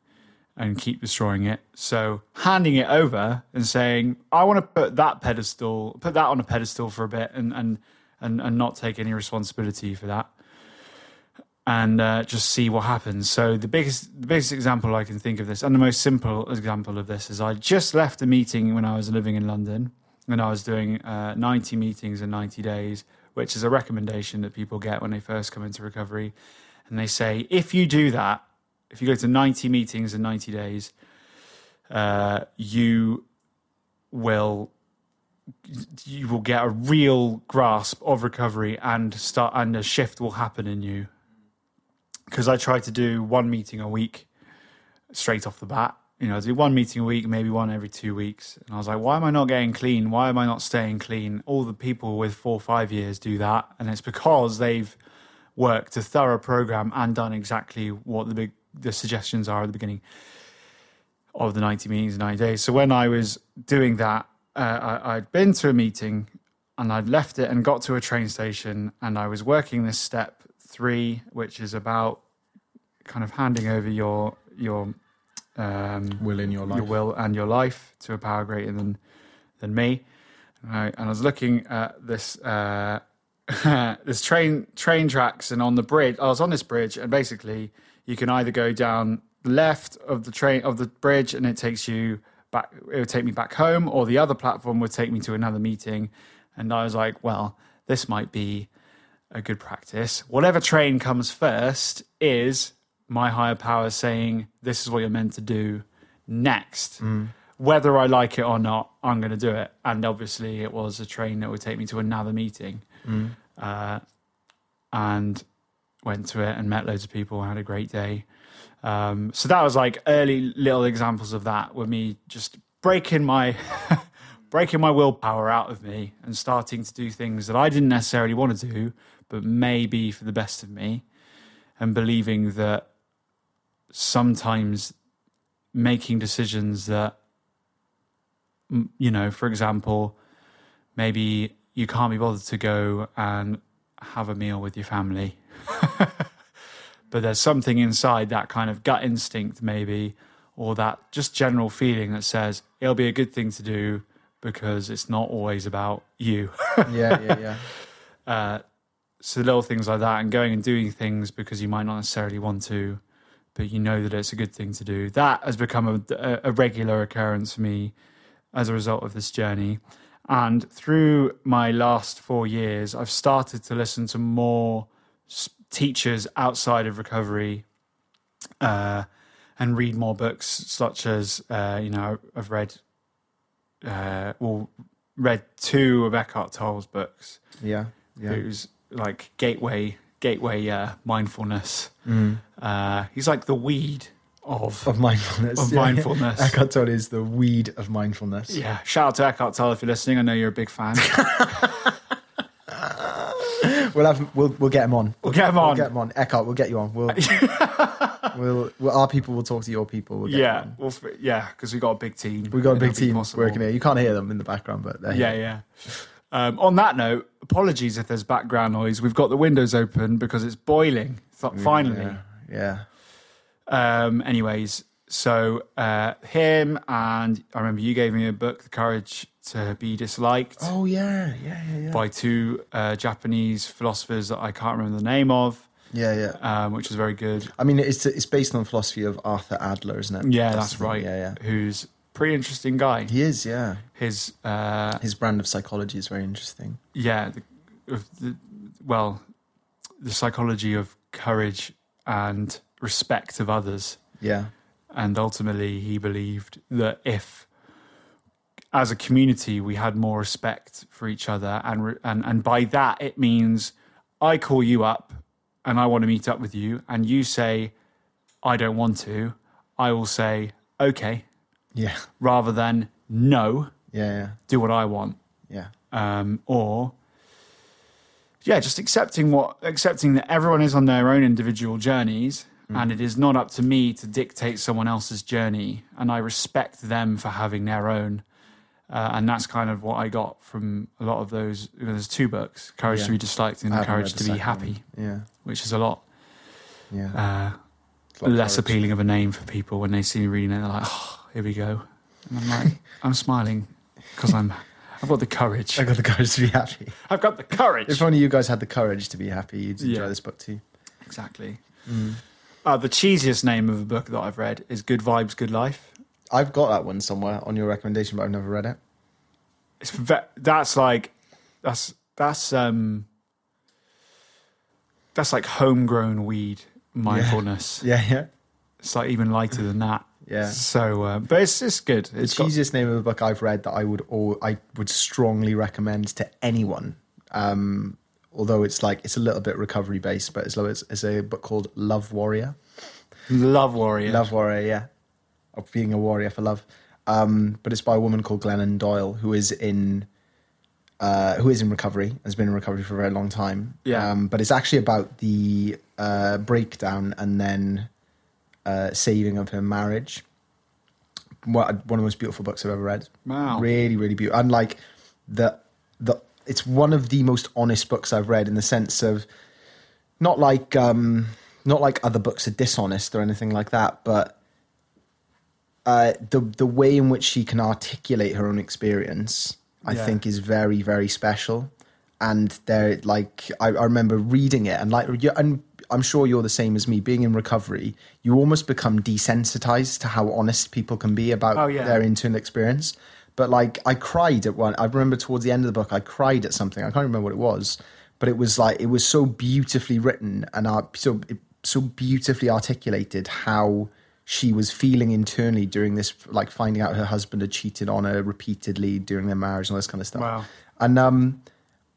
A: and keep destroying it. So handing it over and saying, I want to put that pedestal, put that on a pedestal for a bit and and and, and not take any responsibility for that. And uh, just see what happens. So the biggest, the biggest example I can think of this, and the most simple example of this, is I just left a meeting when I was living in London, and I was doing uh, 90 meetings in 90 days, which is a recommendation that people get when they first come into recovery. And they say, if you do that, if you go to 90 meetings in 90 days, uh, you will you will get a real grasp of recovery and start and a shift will happen in you because I tried to do one meeting a week straight off the bat. You know, I do one meeting a week, maybe one every two weeks. And I was like, why am I not getting clean? Why am I not staying clean? All the people with four or five years do that. And it's because they've worked a thorough program and done exactly what the big the suggestions are at the beginning of the 90 meetings in 90 days. So when I was doing that, uh, I, I'd been to a meeting and I'd left it and got to a train station and I was working this step three, which is about kind of handing over your your um,
B: Will in your life.
A: your will and your life to a power greater than than me. And I, and I was looking at this uh, <laughs> this train train tracks, and on the bridge, I was on this bridge, and basically you can either go down left of the train of the bridge, and it takes you back. It would take me back home, or the other platform would take me to another meeting. And I was like, well, this might be a good practice. Whatever train comes first is my higher power saying, this is what you're meant to do next. Whether I like it or not, I'm going to do it. And obviously, it was a train that would take me to another meeting. Uh, and went to it and met loads of people and had a great day. Um, so that was like early little examples of that with me just breaking my <laughs> breaking my willpower out of me and starting to do things that I didn't necessarily want to do, but maybe for the best of me, and believing that sometimes making decisions that you know, for example, maybe you can't be bothered to go and have a meal with your family. <laughs> but there's something inside that kind of gut instinct, maybe, or that just general feeling that says it'll be a good thing to do because it's not always about you.
B: yeah, yeah, yeah. <laughs>
A: Uh, so little things like that and going and doing things because you might not necessarily want to but you know that it's a good thing to do. That has become a, a, regular occurrence for me as a result of this journey. And through my last four years i've started to listen to more teachers outside of recovery uh, and read more books such as uh, you know i've read uh, well read two of eckhart tolle's books.
B: Yeah, yeah.
A: who's like gateway gateway uh, mindfulness. Uh, he's like the weed of
B: Of mindfulness.
A: Of
B: yeah.
A: mindfulness.
B: Eckhart Tolle is the weed of mindfulness.
A: yeah. Shout out to Eckhart Tolle if you're listening. I know you're a big fan.
B: Well, <laughs> We'll have we'll we'll get him on.
A: We'll get him on.
B: We'll get him on. Eckhart, we'll get you on. We'll, <laughs> we'll, we'll our people will talk to your people. We'll get
A: yeah, we'll, yeah, because we got a big team.
B: We've got a big team working here. You can't hear them in the background, but
A: Yeah,
B: here.
A: yeah. Um, on that note, apologies if there's background noise. We've got the windows open because it's boiling. Th- Finally.
B: yeah, yeah.
A: Um, anyways, so uh, him and I remember you gave me a book, The Courage to Be Disliked,
B: Oh yeah, yeah, yeah, yeah.
A: by two uh, Japanese philosophers that I can't remember the name of,
B: Yeah, yeah.
A: um, which was very good.
B: I mean, it's it's based on the philosophy of Arthur Adler, isn't it?
A: Yeah, that's,
B: thing.
A: right.
B: Yeah, yeah.
A: Who's pretty interesting guy.
B: He is. Yeah,
A: His uh,
B: his brand of psychology is very interesting.
A: yeah, the, of the, well, the psychology of courage and respect of others.
B: Yeah,
A: And ultimately, he believed that if, as a community, we had more respect for each other, and and and by that it means I call you up and I want to meet up with you, and you say I don't want to, I will say okay,
B: yeah,
A: rather than no,
B: yeah, yeah,
A: do what I want.
B: yeah.
A: um, or yeah, just accepting what accepting that everyone is on their own individual journeys, and it is not up to me to dictate someone else's journey, and I respect them for having their own. Uh, and that's kind of what I got from a lot of those. There's two books: "Courage
B: Yeah.
A: to Be Disliked" and "Courage to Be Happy,"
B: one. Yeah,
A: which is a lot,
B: yeah.
A: uh,
B: It's a lot of
A: less
B: courage.
A: appealing of a name for people when they see me reading it. They're like, "Oh, here we go," and I'm like, <laughs> "I'm smiling because I'm." I've got the courage.
B: I've got the courage to be happy.
A: I've got the courage.
B: If only you guys had the courage to be happy, you'd enjoy
A: Yeah.
B: this book too.
A: Exactly.
B: Mm.
A: Uh, the cheesiest name of a book that I've read is Good Vibes, Good Life.
B: I've got that one somewhere on your recommendation, but I've never read it.
A: It's ve- that's like that's that's um that's like homegrown weed mindfulness. <laughs>
B: Yeah, yeah,
A: It's like even lighter than that.
B: Yeah.
A: So, uh, but it's it's good. It's the got,
B: cheesiest name of a book I've read that I would all I would strongly recommend to anyone. Um, although it's like it's a little bit recovery based, but it's, it's, it's a book called Love Warrior.
A: Love Warrior.
B: Love Warrior, yeah, of being a warrior for love. Um, but it's by a woman called Glennon Doyle, who is in uh, who is in recovery, has been in recovery for a very long time.
A: Yeah.
B: Um, but it's actually about the uh, breakdown and then uh, saving of her marriage. What, one of the most beautiful books I've ever read.
A: Wow.
B: Really, really beautiful. And like the the it's one of the most honest books I've read in the sense of not like um not like other books are dishonest or anything like that, but uh, the the way in which she can articulate her own experience, I
A: Yeah.
B: think, is very very special. And there, like, I, I remember reading it, and like, you- and I'm sure you're the same as me. Being in recovery, you almost become desensitized to how honest people can be about
A: Oh, yeah.
B: their internal experience. But like, I cried at one. I remember towards the end of the book, I cried at something. I can't remember what it was, but it was like it was so beautifully written and uh, so so beautifully articulated how she was feeling internally during this, like finding out her husband had cheated on her repeatedly during their marriage and all this kind of stuff.
A: Wow.
B: And um,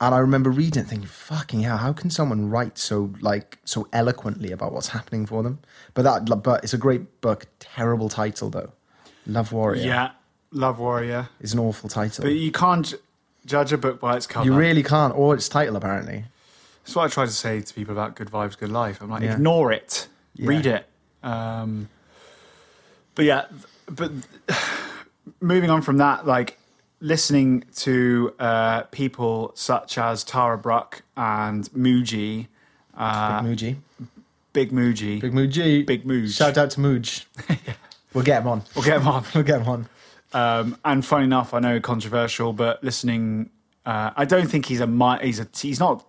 B: and I remember reading it, thinking, "Fucking hell! How can someone write so like so eloquently about what's happening for them?" But that, but it's a great book. Terrible title though. Love Warrior.
A: Yeah, Love Warrior.
B: is an awful title.
A: But you can't judge a book by its cover.
B: You really can't, or its title apparently.
A: That's what I try to say to people about Good Vibes, Good Life. I'm like,
B: Yeah.
A: ignore it,
B: Yeah.
A: read it. Um, but yeah, but <sighs> moving on from that, like listening to uh, people such as Tara Brach and Mooji, uh,
B: Big Mooji.
A: Big Mooji,
B: Big Mooji.
A: Big.
B: Shout out to Mooj. <laughs> We'll get him on.
A: we'll get him on. <laughs>
B: We'll get him on.
A: Um, and funny enough, I know controversial, but listening, uh, I don't think he's a he's a he's not.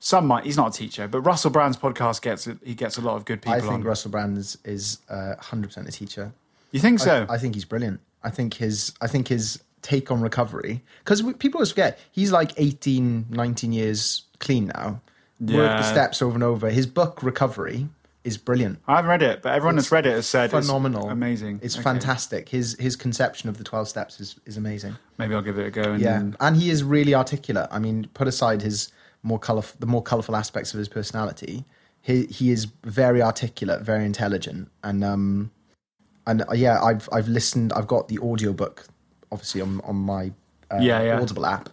A: Some might he's not a teacher, but Russell Brand's podcast gets he gets a lot of good people
B: I think
A: on.
B: Russell Brand is, is uh, 100% a teacher.
A: you think so?
B: I, I think he's brilliant. I think his I think his take on recovery because people always forget he's like 18, 19 years clean now. Worked the steps over and over. His book Recovery is brilliant.
A: I haven't read it, but everyone
B: It's
A: that's read it has said
B: phenomenal,
A: it's amazing.
B: It's
A: Okay.
B: fantastic. His his conception of the twelve steps is, is amazing.
A: Maybe I'll give it a go. And
B: Yeah, and he is really articulate. I mean, put aside his more colorful, the more colorful aspects of his personality, he he is very articulate, very intelligent, and um, and uh, yeah, I've I've listened. I've got the audiobook, obviously on on my uh,
A: Yeah, yeah.
B: Audible app,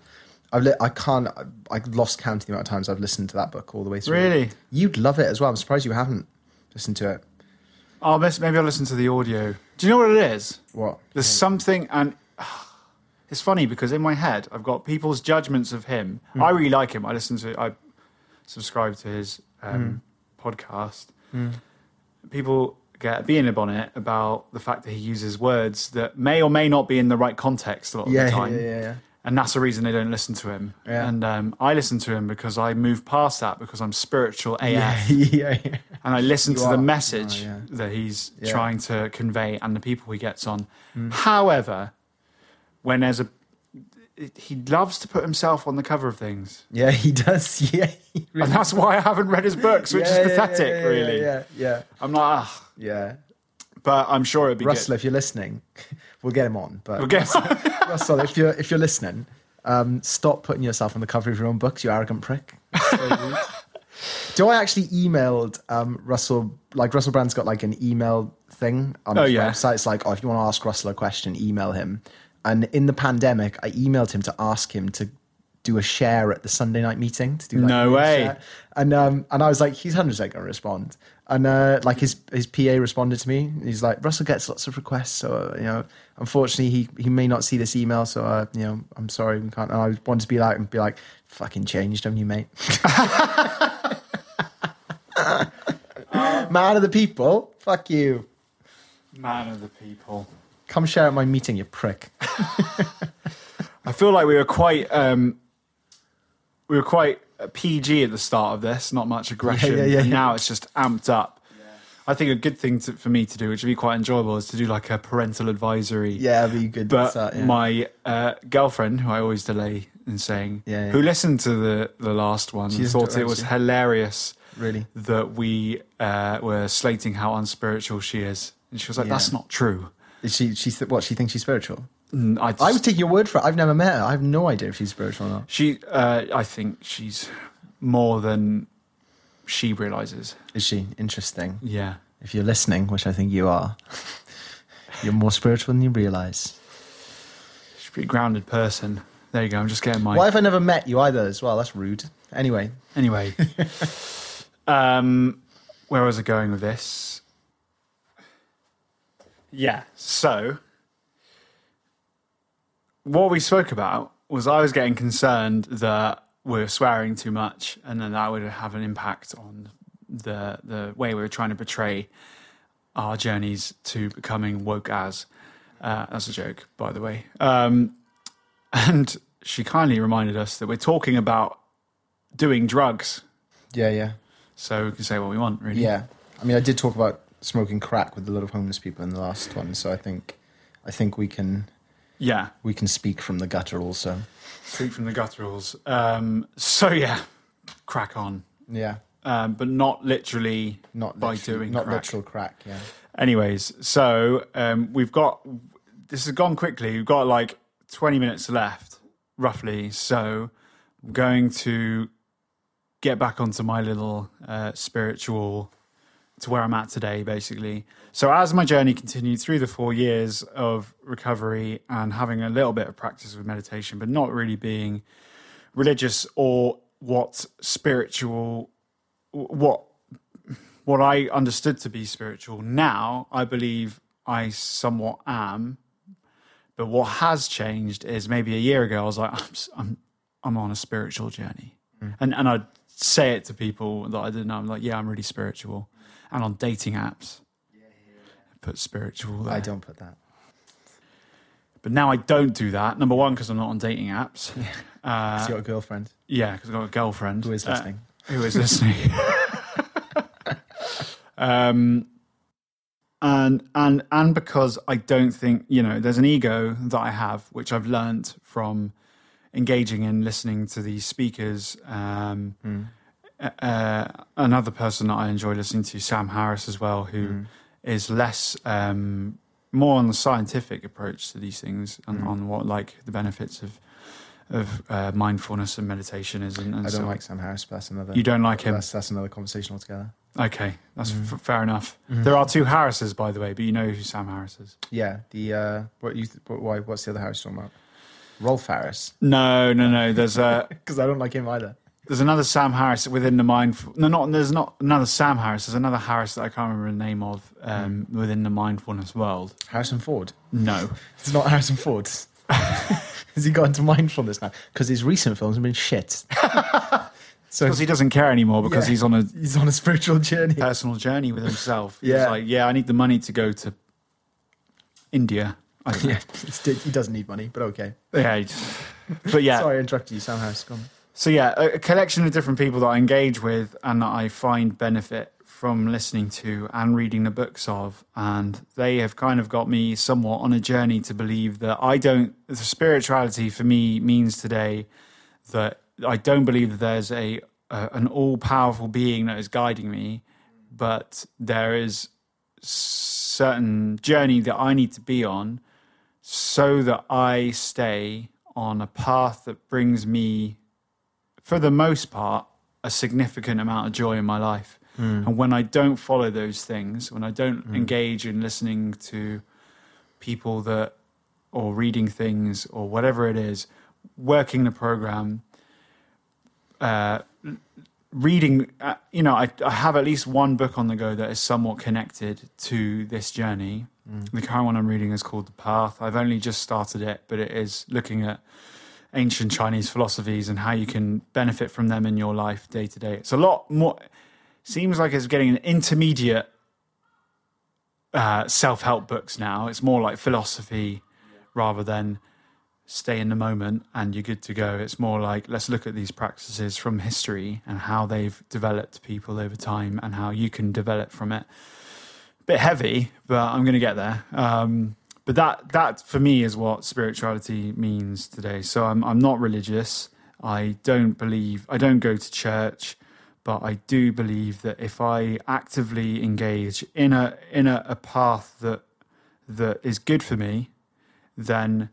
B: I've li- I can't. I lost count of the amount of times I've listened to that book all the way through.
A: Really?
B: You'd love it as well. I'm surprised you haven't listened to it.
A: Oh, maybe maybe I'll listen to the audio. Do you know what it is?
B: What?
A: There's something, and <sighs> it's funny because in my head I've got people's judgments of him.
B: Hmm.
A: I really like him. I listen to, I subscribe to his um, podcast. People get a being on it about the fact that he uses words that may or may not be in the right context a lot of
B: Yeah,
A: the time.
B: yeah, yeah.
A: And that's the reason they don't listen to him.
B: Yeah.
A: And um, I listen to him because I move past that because I'm spiritual AF <laughs>
B: Yeah, yeah, yeah.
A: and I listen
B: You
A: to
B: are.
A: the message
B: Oh, yeah.
A: that he's
B: Yeah.
A: trying to convey and the people he gets on. However, when there's a he loves to put himself on the cover of things,
B: Yeah, he does. <laughs> Yeah, he really
A: and that's why I haven't read his books, which
B: Yeah,
A: is pathetic.
B: yeah, yeah,
A: really,
B: Yeah, yeah,
A: I'm like, ah,
B: yeah.
A: but I'm sure it'd be
B: Russell,
A: good.
B: if you're listening, <laughs> we'll get him on. But
A: We'll get- <laughs>
B: Russell, if you're if you're listening, um, stop putting yourself on the cover of your own books, you arrogant prick. So. Do I actually emailed um, Russell? Like Russell Brand's got like an email thing on
A: Oh,
B: his
A: yeah.
B: website. It's like, oh, if you want to ask Russell a question, email him. And in the pandemic, I emailed him to ask him to do a share at the Sunday night meeting. To do like,
A: No way.
B: share. And um, and I was like, he's hundred percent gonna respond. And uh, like his his PA responded to me. He's like, Russell gets lots of requests, so uh, you know, unfortunately, he he may not see this email. So uh, you know, I'm sorry, we can't. And I wanted to be like, and be like, fucking changed, haven't you, mate? <laughs> <laughs> Man of the people, fuck you.
A: man of the people.
B: Come share at my meeting, you prick. <laughs>
A: I feel like we were quite um, we were quite PG at the start of this, not much aggression.
B: Yeah, yeah, yeah,
A: and now it's just amped up. I think a good thing to, for me to do, which would be quite enjoyable, is to do like a parental advisory.
B: Yeah, you good.
A: But
B: start, yeah.
A: my uh, girlfriend, who I always delay in saying,
B: Yeah, yeah.
A: who listened to the the last one,
B: She's
A: thought it was hilarious
B: really.
A: that we uh, were slating how unspiritual she is, and she was like. "That's not true."
B: Is she she th- what she thinks she's spiritual?
A: I, just,
B: I was taking your word for it. I've never met her. I have no idea if she's spiritual or not.
A: she, uh, I think she's more than she realizes.
B: Is she interesting?
A: Yeah.
B: If you're listening, which I think you are, <laughs> you're more spiritual than you realize.
A: She's a pretty grounded person. There you go. I'm just getting my.
B: Why have I never met you either? As well, that's rude. Anyway,
A: Anyway, <laughs> um, where was I going with this? Yeah. So, what we spoke about was I was getting concerned that we are swearing too much, and then that would have an impact on the the way we were trying to portray our journeys to becoming woke as. Uh, that's a joke, by the way. Um, and she kindly reminded us that we're talking about doing drugs.
B: yeah, yeah,
A: So we can say what we want, really.
B: yeah. I mean, I did talk about smoking crack with a lot of homeless people in the last one, so I think, I think we can
A: Yeah.
B: we can speak from the gutter also.
A: Tweet from the gutturals. Um, so yeah, crack on.
B: Yeah,
A: Um, but not literally
B: not
A: by
B: literal,
A: doing
B: not
A: crack.
B: literal crack. Yeah,
A: Anyways, so um, we've got this has gone quickly. We've got like 20 minutes left, roughly. So I'm going to get back onto my little uh, spiritual to where I'm at today, basically. So as my journey continued through the four years of recovery and having a little bit of practice with meditation, but not really being religious or what spiritual, what what I understood to be spiritual. Now I believe I somewhat am. But what has changed is maybe a year ago I was like, I'm I'm, I'm on a spiritual journey, mm. and and I'd say it to people that I didn't know. I'm like, yeah, I'm really spiritual, and on dating apps, put spiritual. There.
B: I don't put that.
A: But now I don't do that. Number one, because I'm not on dating apps. <laughs> Uh,
B: Has you got a girlfriend
A: yeah, because I've got a girlfriend
B: who is
A: Uh,
B: listening?
A: who is listening. <laughs> um, and and and because I don't think you know, there's an ego that I have, which I've learned from engaging in listening to these speakers. Um, uh, another person that I enjoy listening to, Sam Harris, as well, who is less. Um, more on the scientific approach to these things, on, on what like the benefits of of uh, mindfulness and meditation is. And, and
B: I don't like Sam Harris, but that's another.
A: You don't like him?
B: That's, that's another conversation altogether.
A: Okay, that's f- fair enough. There are two Harrises, by the way, but you know who Sam Harris is.
B: Yeah, the uh, what you th- what, why? What's the other Harris talking about? Rolf Harris,
A: No, no, no. There's a <laughs>
B: because I don't like him either.
A: There's another Sam Harris within the mind. No, not there's not another Sam Harris. There's another Harris that I can't remember the name of um, within the mindfulness world.
B: Harrison Ford.
A: No, <laughs>
B: It's not Harrison Ford. <laughs> Has he got into mindfulness now? Because his recent films have been shit. <laughs> so
A: because he doesn't care anymore because
B: Yeah.
A: he's on a
B: he's on a spiritual journey.
A: personal journey with himself.
B: Yeah.
A: He's like, yeah, I need the money to go to India. I don't know.
B: yeah, it's- he doesn't need money, but okay.
A: yeah. he just- But yeah,
B: Sorry, I interrupted you. Sam Harris, go on.
A: So yeah, a, collection of different people that I engage with and that I find benefit from listening to and reading the books of, and they have kind of got me somewhat on a journey to believe that I don't. The spirituality for me means today that I don't believe that there's a, a an all powerful being that is guiding me, but there is certain journey that I need to be on so that I stay on a path that brings me for the most part, a significant amount of joy in my life. And when I don't follow those things, when I don't engage in listening to people that, or reading things, or whatever it is, working the program, uh, reading, uh, you know, I, I have at least one book on the go that is somewhat connected to this journey. The current one I'm reading is called The Path. I've only just started it, but it is looking at ancient Chinese philosophies and how you can benefit from them in your life day to day. It's a lot more. Seems like it's getting an intermediate uh, self-help books now. It's more like philosophy rather than stay in the moment and you're good to go. It's more like let's look at these practices from history and how they've developed people over time and how you can develop from it. bit heavy, but I'm going to get there. Um, but that that for me is what spirituality means today. So I'm I'm not religious. I don't believe I don't go to church, but I do believe that if I actively engage in a in a, a path that that is good for me, then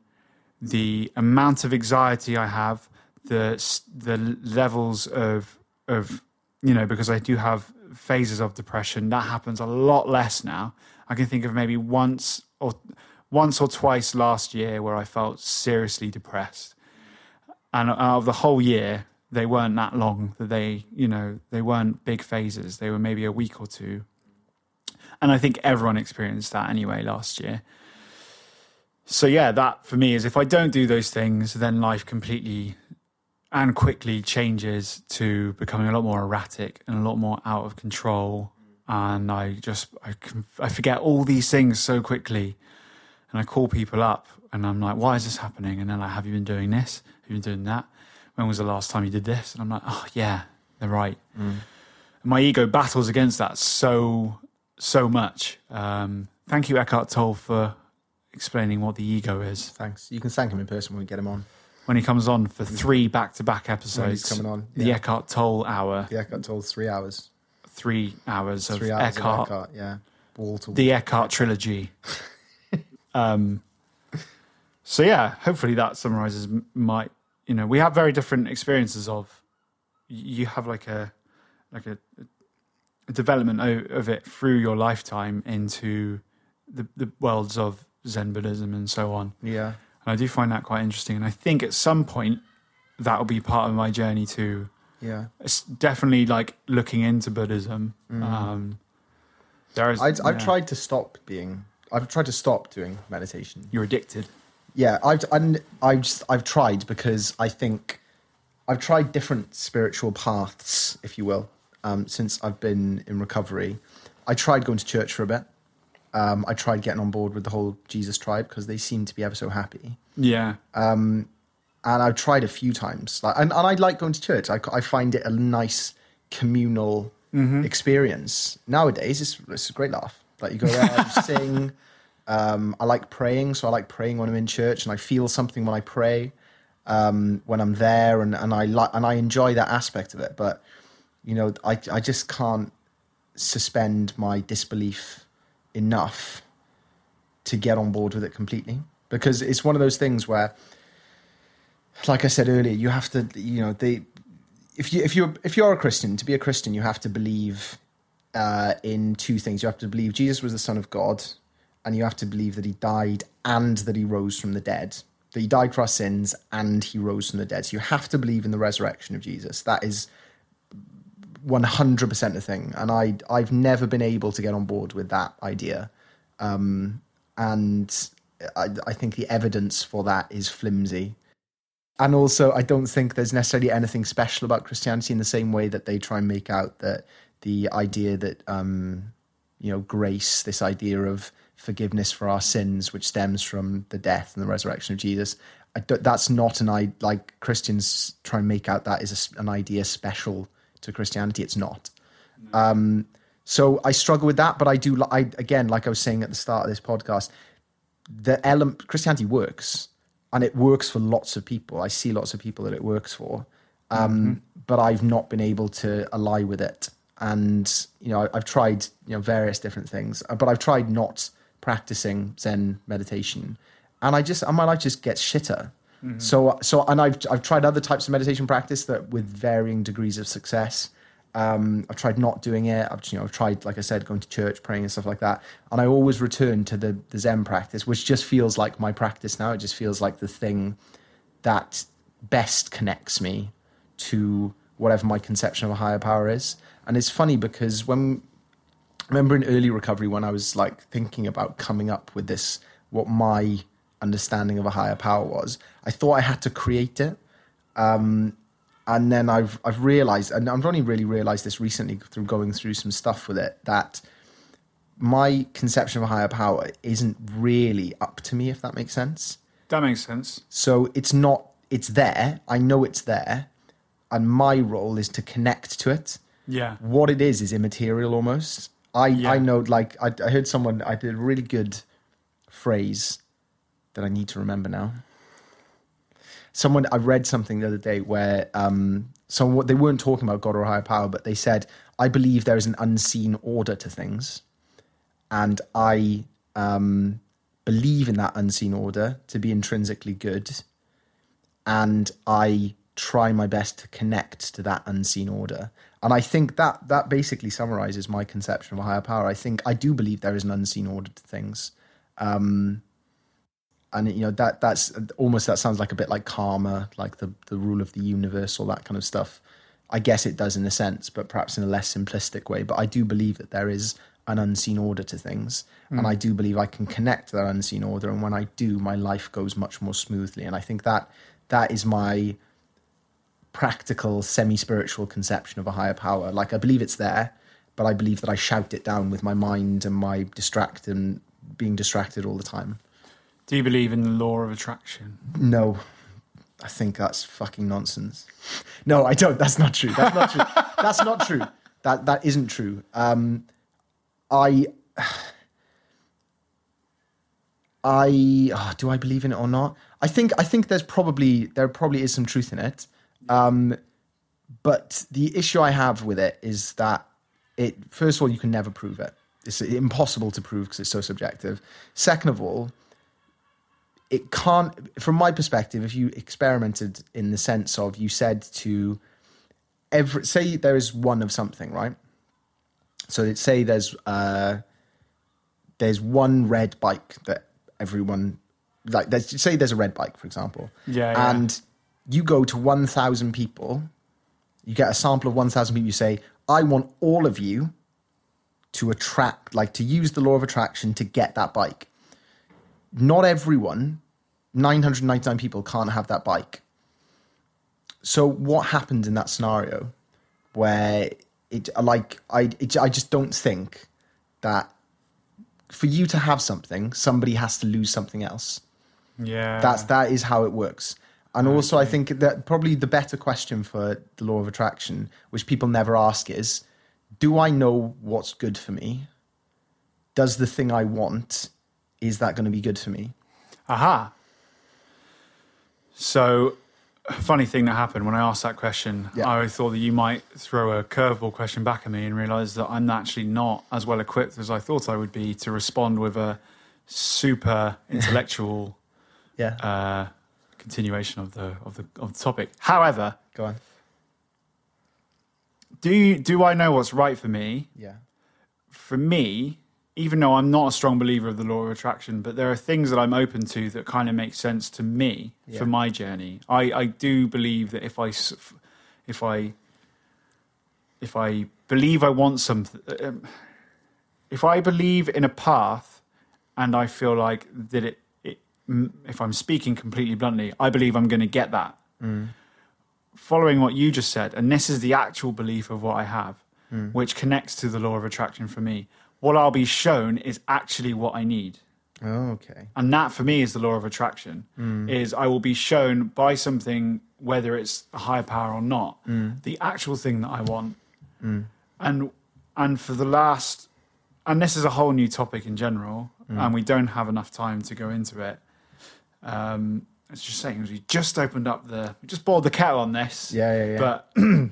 A: the amount of anxiety I have, the the levels of of you know because I do have phases of depression that happens a lot less now. I can think of maybe once or once or twice last year where I felt seriously depressed, and out of the whole year they weren't that long that they you know they weren't big phases. They were maybe a week or two, and I think everyone experienced that anyway last year so yeah, that for me is if I don't do those things, then life completely and quickly changes to becoming a lot more erratic and a lot more out of control. And I just I, I forget all these things so quickly, and I call people up and I'm like, "Why is this happening?" And they're like, "Have you been doing this? Have you been doing that? When was the last time you did this?" And I'm like, "Oh yeah, they're right." And my ego battles against that so so much. Um, thank you, Eckhart Tolle, for explaining what the ego is
B: Thanks. You can thank him in person when we get him on.
A: when he comes on for three back-to-back episodes.
B: coming on,
A: the. Eckhart Tolle hour,
B: The Eckhart Tolle three hours.
A: three hours of
B: Three hours
A: Eckhart,
B: of Eckhart, yeah. Wall to wall.
A: the Eckhart trilogy. <laughs> um, so yeah, hopefully that summarizes my. You know, we have very different experiences of. You have like a, like a, a development of it through your lifetime into the the worlds of Zen Buddhism and so on.
B: Yeah.
A: And I do find that quite interesting. And I think at some point that will be part of my journey too.
B: Yeah.
A: It's definitely like looking into Buddhism.
B: Mm.
A: Um, there is,
B: I've, I've
A: yeah.
B: tried to stop being. I've tried to stop doing meditation.
A: You're addicted.
B: Yeah, I've and I've just, I've tried because I think I've tried different spiritual paths, if you will, um, since I've been in recovery. I tried going to church for a bit. Um, I tried getting on board with the whole Jesus tribe because they seem to be ever so happy.
A: Yeah.
B: and I've tried a few times. Like, and, and I like going to church. I, I find it a nice communal experience. Nowadays, it's, it's a great laugh. Like you go you sing. <laughs> Um, I like praying, so I like praying when I'm in church, and I feel something when I pray um, when I'm there, and, and I like and I enjoy that aspect of it. But you know, I I just can't suspend my disbelief enough to get on board with it completely because it's one of those things where like I said earlier, you have to, you know, they, if you if you if you're a Christian, to be a Christian, you have to believe uh, in two things. You have to believe Jesus was the Son of God, and you have to believe that He died and that He rose from the dead. that he died for our sins and he rose from the dead. So you have to believe in the resurrection of Jesus. That is 100% a thing. And I, I've never been able to get on board with that idea. Um, and I, I think the evidence for that is flimsy. And also, I don't think there's necessarily anything special about Christianity in the same way that they try and make out that the idea that, um, you know, grace, this idea of forgiveness for our sins, which stems from the death and the resurrection of Jesus, that's not an idea, like Christians try and make out that is a, an idea special to Christianity. It's not. Um, so I struggle with that, but I do. I again, like I was saying at the start of this podcast, the element Christianity works, and it works for lots of people. I see lots of people that it works for, um, but I've not been able to ally with it. And you know, I've tried you know various different things, uh, but I've tried not practicing Zen meditation, and I just and my life just gets shitter. So so and I've I've tried other types of meditation practice that with varying degrees of success. Um, I've tried not doing it. I've you know I've tried like I said going to church, praying and stuff like that, and I always return to the the Zen practice, which just feels like my practice now. It just feels like the thing that best connects me to whatever my conception of a higher power is. And it's funny because when I remember in early recovery when I was like thinking about coming up with this, what my understanding of a higher power was, I thought I had to create it. Um, and then I've I've realized, and I've only really realized this recently through going through some stuff with it, that my conception of a higher power isn't really up to me, if that makes sense.
C: That makes sense.
B: So it's not, it's there. I know it's there. And my role is to connect to it.
C: Yeah.
B: What it is is immaterial almost. I,
C: Yeah.
B: I know, like, I, I heard someone, I did a really good phrase that I need to remember now. Someone, I read something the other day where um, someone, they weren't talking about God or higher power, but they said, I believe there is an unseen order to things. And I um, believe in that unseen order to be intrinsically good and I try my best to connect to that unseen order. And I think that that basically summarizes my conception of a higher power. I think I do believe there is an unseen order to things. Um, and you know that that's almost that sounds like a bit like karma, like the the rule of the universe, all that kind of stuff. I guess it does in a sense, but perhaps in a less simplistic way. But I do believe that there is an unseen order to things, and I do believe I can connect to that unseen order. And when I do, my life goes much more smoothly. And I think that that is my practical, semi-spiritual conception of a higher power. Like I believe it's there, but I believe that I shout it down with my mind and my distract and being distracted all the time.
C: Do you believe in the law of attraction?
B: No, I think that's fucking nonsense. No, I don't. That's not true. That's not true. <laughs> that's not true. That that isn't true. Um, I, <sighs> I oh, do I believe in it or not? I think I think there's probably there probably is some truth in it. Um, but the issue I have with it is that it first of all you can never prove it. It's impossible to prove because it's so subjective. Second of all, it can't from my perspective if you experimented in the sense of you said to every say there is one of something right so let's say there's uh there's one red bike that everyone like there's say there's a red bike for example
C: Yeah, yeah.
B: and you go to 1000 people you get a sample of 1000 people you say i want all of you to attract like to use the law of attraction to get that bike. Not everyone 999 people can't have that bike. So what happens in that scenario where it like i it, i just don't think that for you to have something somebody has to lose something else.
C: Yeah.
B: that's that is how it works and also i think that probably the better question for the law of attraction which people never ask is do i know what's good for me does the thing i want is that going to be good for me
C: Aha. So, funny thing that happened when I asked that question,
B: Yeah.
C: I thought that you might throw a curveball question back at me and realize that I'm actually not as well equipped as I thought I would be to respond with a super <laughs> intellectual
B: yeah
C: uh, continuation of the of the of the topic. However,
B: go on
C: do you, do I know what's right for me?
B: yeah
C: For me,
A: even though I'm not a strong believer of the law of attraction, but there are things that I'm open to that kind of make sense to me
B: Yeah.
A: for my journey. I, I do believe that if I if I if I believe I want something, um, if I believe in a path, and I feel like that it, if I'm speaking completely bluntly, I believe I'm going to get that. Following what you just said, and this is the actual belief of what I have, which connects to the law of attraction for me. What I'll be shown is actually what I need
B: Oh, okay.
A: and that for me is the law of attraction is i will be shown by something whether it's a higher power or not the actual thing that i want and and for the last and this is a whole new topic in general and we don't have enough time to go into it um it's just saying we just opened up the we just boiled the kettle on this
B: Yeah, yeah, yeah.
A: but <clears throat>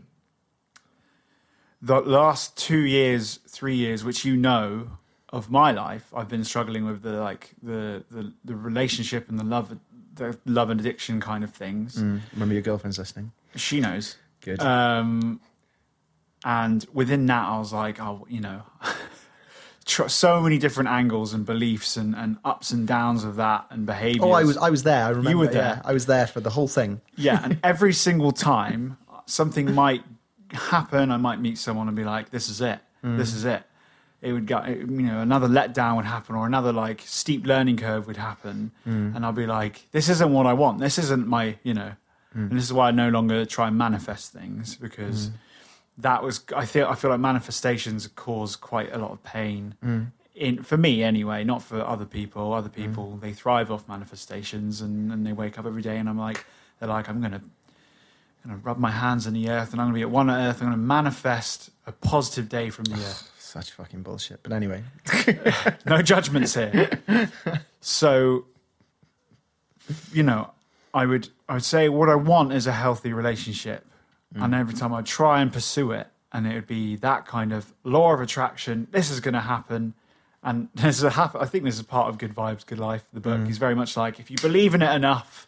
A: the last two years, three years, which you know of my life, I've been struggling with the like the the, the relationship and the love, the love and addiction kind of things.
B: Mm. Remember your girlfriend's listening.
A: She knows.
B: Good.
A: Um, and within that, I was like, oh, you know, <laughs> tr- so many different angles and beliefs and, and ups and downs of that and behavior.
B: oh, I was I was there. I remember.
A: You were
B: Yeah,
A: there.
B: I was there for the whole thing.
A: Yeah, and <laughs> every single time something might happen, I might meet someone and be like, "This is it. Mm. This is it." It would go, you know, another letdown would happen, or another like steep learning curve would happen, mm. and I'd be like, "This isn't what I want. This isn't my, you know." Mm. And this is why I no longer try and manifest things because that was I feel I feel like manifestations cause quite a lot of pain. Mm. In, for me anyway, not for other people. Other mm. people they thrive off manifestations and, and they wake up every day and I'm like they're like I'm gonna gonna rub my hands in the earth and I'm gonna be at one earth. I'm gonna manifest a positive day from the earth.
B: Such fucking bullshit. But anyway, <laughs>
A: no judgments here. So, you know, I would I would say what I want is a healthy relationship, and mm. every time I'd try and pursue it, and it would be that kind of law of attraction. This is going to happen, and <laughs> this is a hap- I think this is part of Good Vibes, Good Life. The book mm. is very much like if you believe in it enough,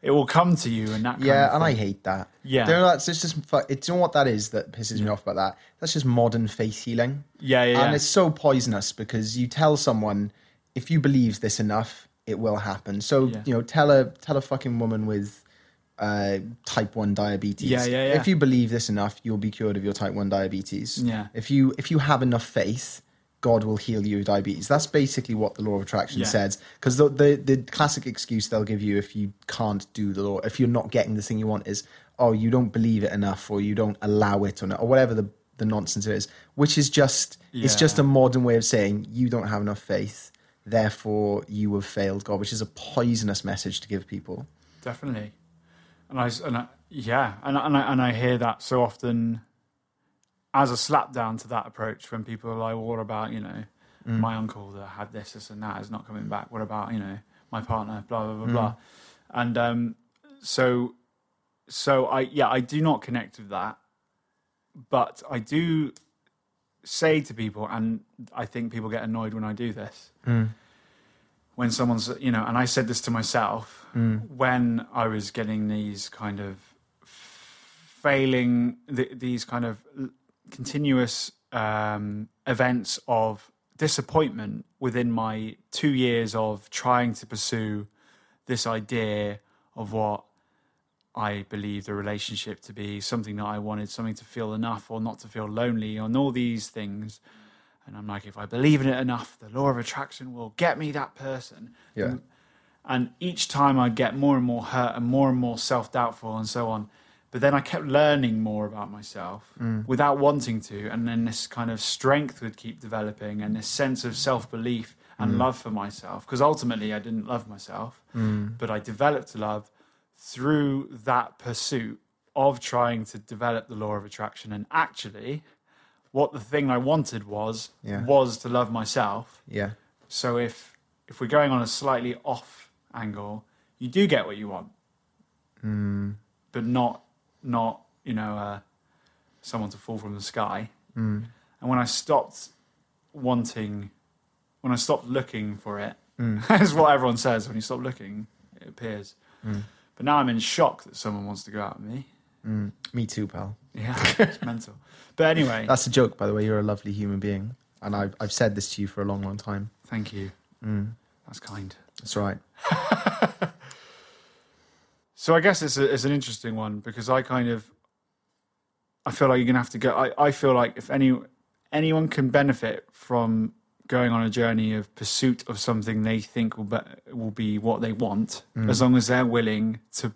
A: it will come to you, and that. Kind
B: yeah, and I hate that.
A: Yeah.
B: that's it's just it's you know what that is that pisses me mm. off about that. That's just modern faith healing.
A: Yeah, yeah,
B: and
A: yeah.
B: it's so poisonous because you tell someone if you believe this enough, it will happen. So
A: Yeah.
B: you know, tell a tell a fucking woman with uh, type one diabetes.
A: Yeah, yeah, yeah.
B: If you believe this enough, you'll be cured of your type one diabetes.
A: Yeah.
B: If you if you have enough faith. God will heal you of diabetes. That's basically what the law of attraction
A: Yeah.
B: says. Because the, the the classic excuse they'll give you if you can't do the law, if you're not getting the thing you want, is oh you don't believe it enough, or you don't allow it, or, not, or whatever the the nonsense is. Which is just it's just a modern way of saying you don't have enough faith, therefore you have failed God, which is a poisonous message to give people.
A: definitely and i, and I yeah and, I- and, I, and i hear that so often as a slap down to that approach when people are like well, what about you know mm. my uncle that had this this and that is not coming back? What about you know my partner? Blah blah blah blah. Mm. And um so so i yeah i do not connect with that. But i do say to people and i think people get annoyed when i do this mm. When someone's you know and i said this to myself when i was getting these kind of failing th- these kind of continuous um, events of disappointment within my two years of trying to pursue this idea of what I believed a relationship to be something that I wanted, something to feel enough or not to feel lonely, and all these things. And I'm like, if I believe in it enough, the law of attraction will get me that person.
B: Yeah.
A: And each time I'd get more and more hurt and more and more self doubtful and so on. But then I kept learning more about myself mm. without wanting to. And then this kind of strength would keep developing and this sense of self belief and mm. love for myself. Because ultimately, I didn't love myself, mm. but I developed love through that pursuit of trying to develop the law of attraction. And actually, what the thing I wanted was
B: Yeah.
A: was to love myself.
B: Yeah.
A: So if if we're going on a slightly off angle, you do get what you want, hmm. but not not you know uh, someone to fall from the sky. Hmm. And when I stopped wanting, when I stopped looking for it, hmm. <laughs> that's what everyone says. When you stop looking, it appears. But now I'm in shock that someone wants to go out with me. Mm.
B: Me too, pal.
A: Yeah, it's mental. But anyway, <laughs>
B: That's a joke, by the way. You're a lovely human being. and I've I've said this to you for a long, long time.
A: Thank you. Mm. That's kind.
B: That's right. <laughs>
A: So I guess it's, a, it's an interesting one because I kind of I feel like you're gonna have to go. I, I feel like if any anyone can benefit from going on a journey of pursuit of something they think will be, will be what they want, mm. as long as they're willing to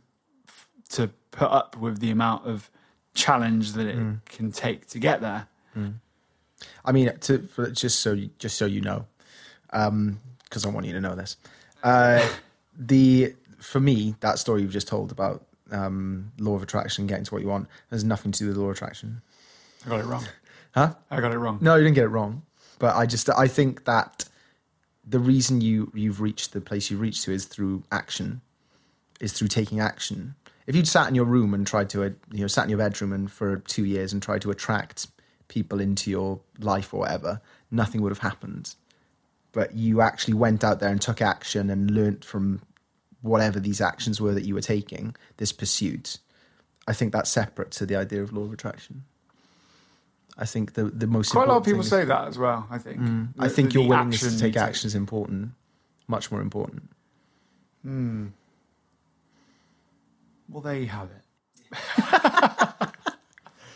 A: to put up with the amount of challenge that it can take to get there.
B: I mean, to for, just so you- just so you know, because I want you to know this. Uh, <laughs> the for me, that story you've just told about um, law of attraction, getting to what you want, has nothing to do with law of attraction.
A: I got it wrong.
B: Huh?
A: I got it wrong.
B: No, you didn't get it wrong. But I just I think that the reason you you've reached the place you've reached to is through action, is through taking action. If you'd sat in your room and tried to uh, you know sat in your bedroom and for two years and tried to attract people into your life or whatever, nothing would have happened. But you actually went out there and took action and learnt from whatever these actions were that you were taking, this pursuit. I think that's separate to the idea of law of attraction. I think the the most
A: Quite a lot of people
B: is-
A: say that as well. I think.
B: I
A: The-
B: think
A: the
B: your willingness
A: action
B: to take action is important, much more important.
A: Well, there you have it.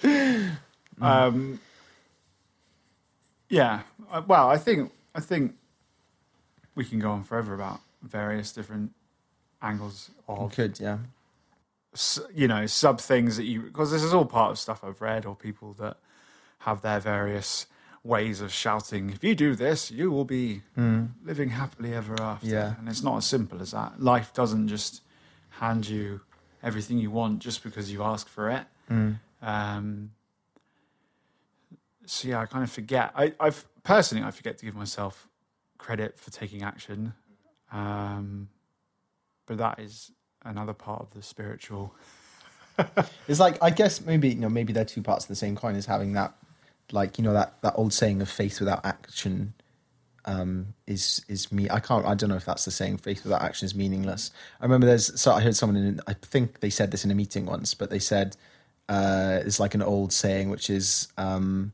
A: <laughs> um, yeah. Uh, Well, I think I think we can go on forever about various different angles
B: You
A: of
B: could, yeah.
A: you know sub things that you because this is all part of stuff I've read or people that have their various ways of shouting. If you do this, you will be living happily ever after.
B: Yeah.
A: and it's not as simple as that. Life doesn't just hand you everything you want just because you ask for it. Um, so yeah, I kind of forget. I, I've personally, I forget to give myself credit for taking action. Um, but that is another part of the spiritual. <laughs>
B: It's like I guess maybe you know maybe they're two parts of the same coin. Is having that like you know that that old saying of faith without action um, is is me. I can't. I don't know if that's the saying. Faith without action is meaningless. I remember there's. So I heard someone in. I think they said this in a meeting once, but they said uh, it's like an old saying, which is um,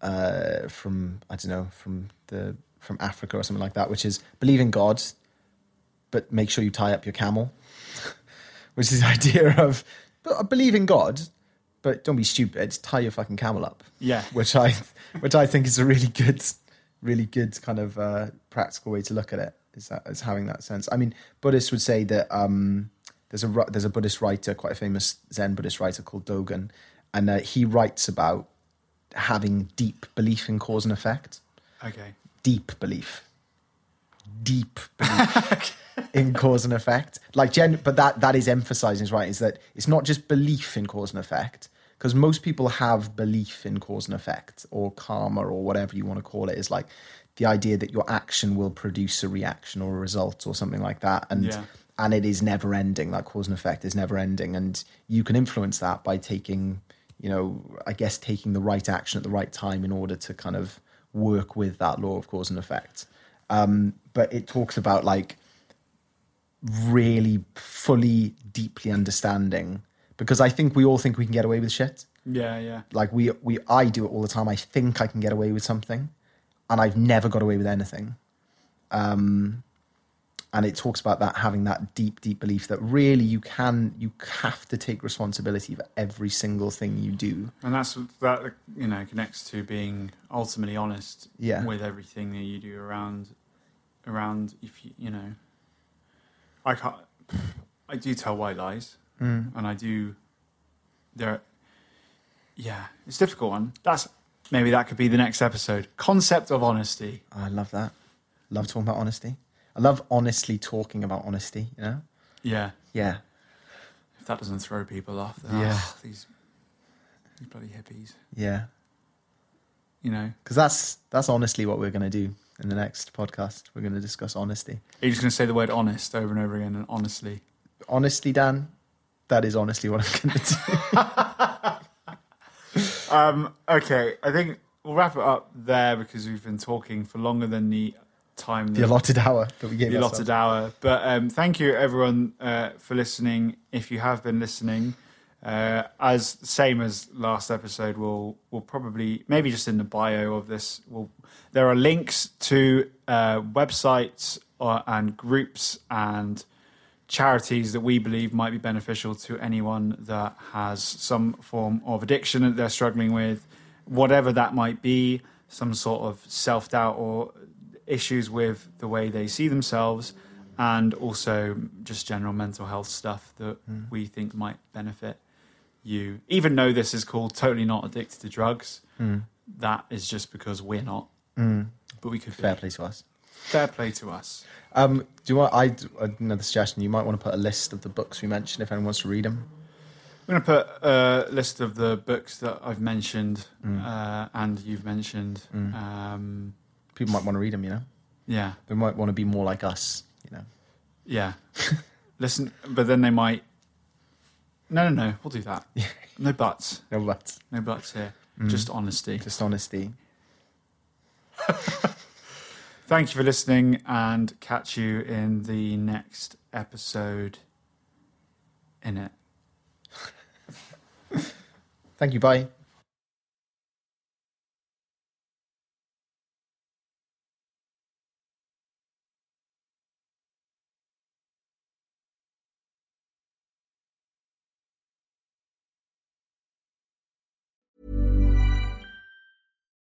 B: uh, from I don't know from the from Africa or something like that, which is believe in God, but make sure you tie up your camel. <laughs> which is the idea of but believe in God, but don't be stupid. Tie your fucking camel up.
A: Yeah.
B: which I which I think is a really good, really good kind of uh, practical way to look at it. Is that is having that sense? I mean, Buddhists would say that um, there's a there's a Buddhist writer, quite a famous Zen Buddhist writer called Dogen, and uh, he writes about having deep belief in cause and effect
A: Okay.
B: deep belief, deep <laughs> belief in cause and effect. Like, gen- but that that is emphasizing is right. Is that it's not just belief in cause and effect because most people have belief in cause and effect or karma or whatever you want to call it. Is like the idea that your action will produce a reaction or a result or something like that, and.
A: Yeah.
B: And it is never ending. That cause and effect is never ending, and you can influence that by taking, you know, I guess taking the right action at the right time in order to kind of work with that law of cause and effect. Um, but it talks about like really fully, deeply understanding because I think we all think we can get away with shit.
A: Yeah, yeah.
B: Like we, we, I do it all the time. I think I can get away with something, and I've never got away with anything. Um, and it talks about that having that deep, deep belief that really you can, you have to take responsibility for every single thing you do.
A: And that's that you know connects to being ultimately honest
B: Yeah.
A: with everything that you do around around if you you know I can't I do tell white lies
B: Mm.
A: and I do there yeah it's a difficult one that's maybe that could be the next episode concept of honesty
B: I love that. Love talking about honesty. I love honestly talking about honesty. You know?
A: yeah
B: Yeah.
A: if that doesn't throw people off then
B: Yeah.
A: ah, these these bloody hippies
B: Yeah.
A: you know
B: Because that's that's honestly what we're going to do in the next podcast. We're going to discuss honesty.
A: are you just going to say the word honest over and over again and honestly
B: Honestly, Dan, that is honestly what I'm going to do. <laughs>
A: Um, okay, I think we'll wrap it up there because we've been talking for longer than the time
B: the allotted hour that we gave you.
A: the
B: ourselves.
A: allotted hour. But um, thank you everyone uh, for listening. If you have been listening, Uh, as same as last episode, we'll we'll probably maybe just in the bio of this, we'll, there are links to uh, websites or, and groups and charities that we believe might be beneficial to anyone that has some form of addiction that they're struggling with, whatever that might be, some sort of self doubt or issues with the way they see themselves, and also just general mental health stuff that hmm. we think might benefit you. Even though this is called Totally Not Addicted to Drugs, hmm. that is just because we're not. Hmm. But we could be.
B: Fair play to us.
A: Fair play to us.
B: Um, do you want? I another suggestion. You might want to put a list of the books we mentioned if anyone wants to read them.
A: I'm going to put a list of the books that I've mentioned uh, and you've mentioned. Um,
B: People might want to read them. You know,
A: yeah,
B: they might want to be more like us. You know,
A: yeah. <laughs> Listen, but then they might. No, no, no. We'll do that. No buts.
B: no but
A: No buts here. Just honesty.
B: just honesty. <laughs>
A: Thank you for listening and catch you in the next episode. In it.
B: Thank you. Bye.